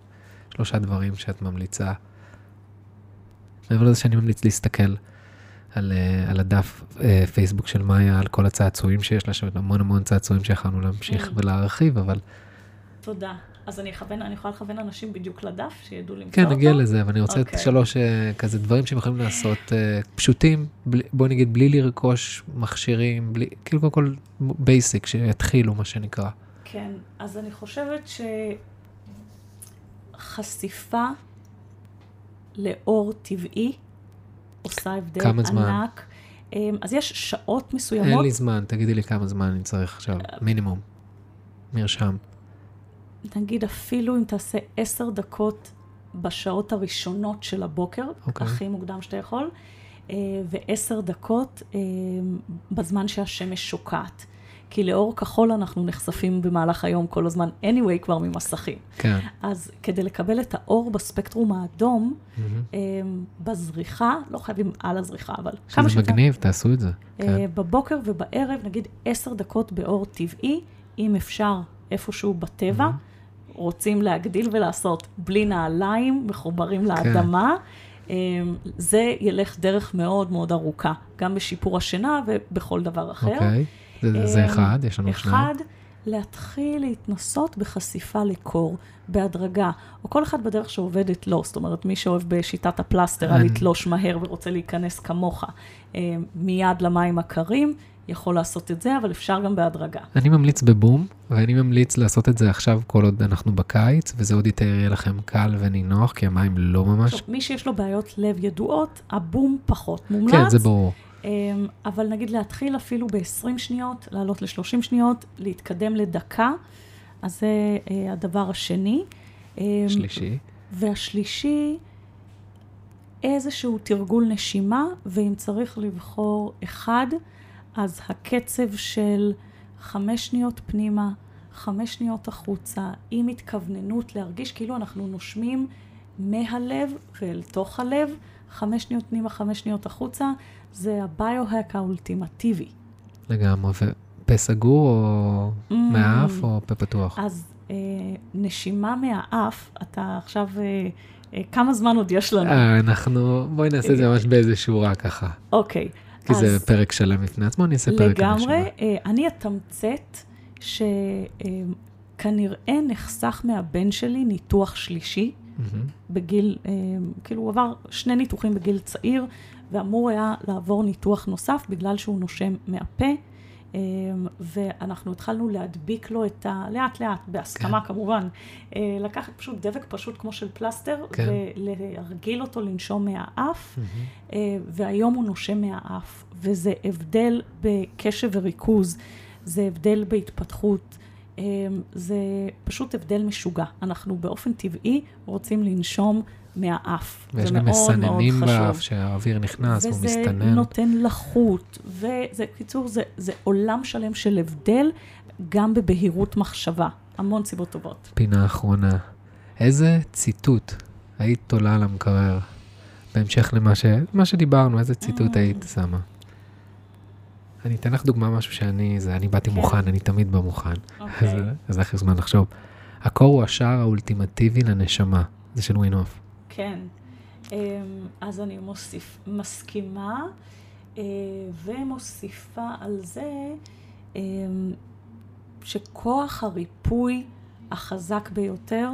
שלושה דברים שאת ממליצה. מעבר לזה שאני ממליץ להסתכל על, אה, על הדף אה, פייסבוק של מאיה, על כל הצעצועים שיש לה, שם המון המון צעצועים שיכולנו להמשיך Mm. ולהרחיב, אבל תודה. אז אני אכוון, אני יכולה לכוון אנשים בדיוק לדף, שידעו למצוא כן, אותו? נגיע לזה, אבל אני רוצה את אוקיי. שלוש אה, כזה דברים שהם יכולים לעשות פשוטים, בלי- בוא נגיד בלי לרכוש מכשירים, בלי, כאילו קודם כל basic, שיתחילו מה שנקרא. כן, אז אני חושבת שחשיפה לאור טבעי עושה הבדל כמה זמן? ענק. אה, אז יש שעות אין מסוימות, לי זמן, תגידי לי כמה זמן אני צריך עכשיו, מינימום. מרשם. נגיד אפילו אם תעשה עשר דקות בשעות הראשונות של הבוקר, אוקיי. הכי מוקדם שאתה יכול, אה, ועשר דקות אה, בזמן שהשמש שוקעת. כי לאור כחול אנחנו נחשפים במהלך היום כל הזמן anyway כבר ממסכים. כן. אז כדי לקבל את האור בספקטרום האדום. אה, בזריחה, לא חייבים על הזריחה, אבל כמה שזה שאפשר. מגניב, תעשו את זה. כן. אה, בבוקר ובערב, נגיד עשר דקות באור טבעי, אם אפשר איפשהו בטבע, רוצים להגדיל ולעשות בלי נעליים, מחוברים כן. לאדמה. אה, זה ילך דרך מאוד מאוד ארוכה, גם בשיפור השינה ובכל דבר אחר. אוקיי. זה- זה אה, אחד, יש לנו שניים. אחד, להתחיל להתנסות בחשיפה לקור, בהדרגה, או כל אחד בדרך שעובדת לו, זאת אומרת, מי שאוהב בשיטת הפלסטר, על לתלוש מהר ורוצה להיכנס כמוך אה, מיד למים הקרים, יכול לעשות את זה, אבל אפשר גם בהדרגה. אני ממליץ בבום, ואני ממליץ לעשות את זה עכשיו כל עוד אנחנו בקיץ, וזה עוד יותר יהיה לכם קל ונינוח, כי המים לא ממש... עכשיו, מי שיש לו בעיות לב ידועות, הבום פחות מומלץ. כן, זה ברור. אמ, אבל נגיד להתחיל אפילו ב-20 שניות, לעלות ל-30 שניות, להתקדם לדקה, אז זה אה, הדבר השני. אמ, שלישי. והשלישי, איזשהו תרגול נשימה, ואם צריך לבחור אחד, אז הקצב של חמש שניות פנימה, חמש שניות החוצה, עם התכווננות להרגיש כאילו אנחנו נושמים מהלב ואל תוך הלב, חמש שניות פנימה, חמש שניות החוצה, זה הביו-האק האולטימטיבי. לגמרי. ופה סגור או Mm. מהאף או פה פתוח? אז אה, נשימה מהאף, אתה עכשיו, אה, אה, כמה זמן עוד יש לנו? אה, אנחנו, בואי נעשה את זה ממש באיזה שורה ככה. אוקיי. כי זה אז פרק שלם בפני עצמו, אני אעשה פרק לגמרי, הנשימה. אה, אני אתמצת שכנראה נחסך מהבן שלי ניתוח שלישי מהמם. בגיל, אה, כאילו הוא עבר שני ניתוחים בגיל צעיר, ואמור היה לעבור ניתוח נוסף בגלל שהוא נושם מהפה. אה, ואנחנו התחלנו להדביק לו את ה... לאט לאט, בהסכמה כן. כמובן, אה, לקחת פשוט דבק פשוט כמו של פלסטר, כן. ולהרגיל אותו לנשום מהאף. אה, והיום הוא נושם מהאף, וזה הבדל בקשב וריכוז, זה הבדל בהתפתחות, אה, זה פשוט הבדל משוגע. אנחנו באופן טבעי רוצים לנשום מהאף. ויש גם מסננים. באף שהאוויר נכנס, הוא וזה מסתנן. נותן לחות, וזה, קיצור, זה, זה עולם שלם של הבדל, גם בבהירות מחשבה. המון סיבות טובות. פינה אחרונה. איזה ציטוט היית תולה על המקרר? בהמשך למה ש... מה שדיברנו, איזה ציטוט אה. היית שמה? אני אתן לך דוגמה, משהו שאני, זה, אני באתי כן. מוכן, אני תמיד בא מוכן. אוקיי. אז לך זמן לחשוב. הקור הוא השער האולטימטיבי לנשמה. זה של ווינוף. כן. אמ, אז אני מוסיף, מסכימה אה, ומוסיפה על זה אמ, שכוח הריפוי החזק ביותר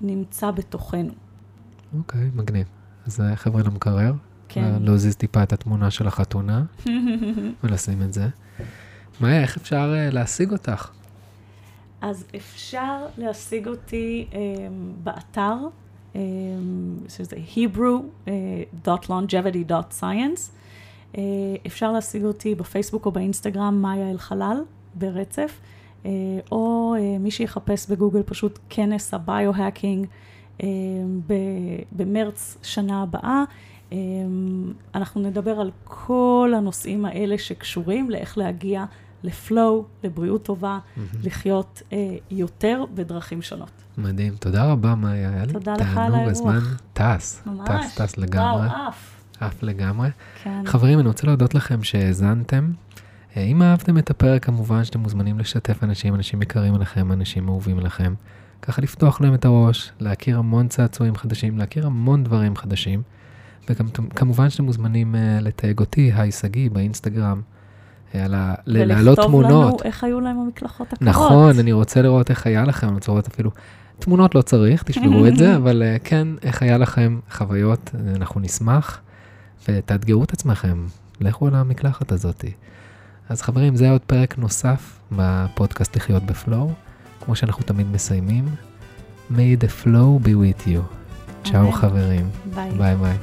נמצא בתוכנו. אוקיי, מגניב. אז אה, חבר'ה למקרר, כן. להזיז טיפה את התמונה של החתונה *laughs* ולשים את זה. מאיה, איך אפשר אה, להשיג אותך? אז אפשר להשיג אותי um, באתר, שזה hebrew.longevity.science. Uh, אפשר להשיג אותי בפייסבוק או באינסטגרם, מאיה אלחלל, ברצף, uh, או uh, מי שיחפש בגוגל פשוט כנס הביו-האקינג uh, במרץ שנה הבאה. Um, אנחנו נדבר על כל הנושאים האלה שקשורים לאיך להגיע לפלואו, לבריאות טובה, לחיות אה, יותר בדרכים שונות. מדהים, תודה רבה, מאיה, היה לי תודה לך על תענוג. הזמן טס, ממש. טס, טס לגמרי, וואו, עף. עף לגמרי. כן. חברים, אני רוצה להודות לכם שהאזנתם. אה, אם אהבתם את הפרק, כמובן שאתם מוזמנים לשתף אנשים, אנשים יקרים לכם, אנשים אהובים לכם. ככה לפתוח להם את הראש, להכיר המון צעצועים חדשים, להכיר המון דברים חדשים. וגם כמובן שאתם מוזמנים אה, לתייג אותי, היי שגיא, באינסטגרם, על ה- להעלות תמונות. ולכתוב לנו איך היו להם המקלחות הקרות. נכון, אני רוצה לראות איך היה לכם, אני רוצה לראות אפילו, תמונות לא צריך, תשמרו את זה, *laughs* אבל אה, כן, איך היה לכם חוויות, אה, אנחנו נשמח, ותאתגרו את עצמכם, לכו על המקלחת הזאת. אז חברים, זה עוד פרק נוסף בפודקאסט לחיות בפלואו, כמו שאנחנו תמיד מסיימים. May the flow be with you. צ'או. חברים. ביי ביי.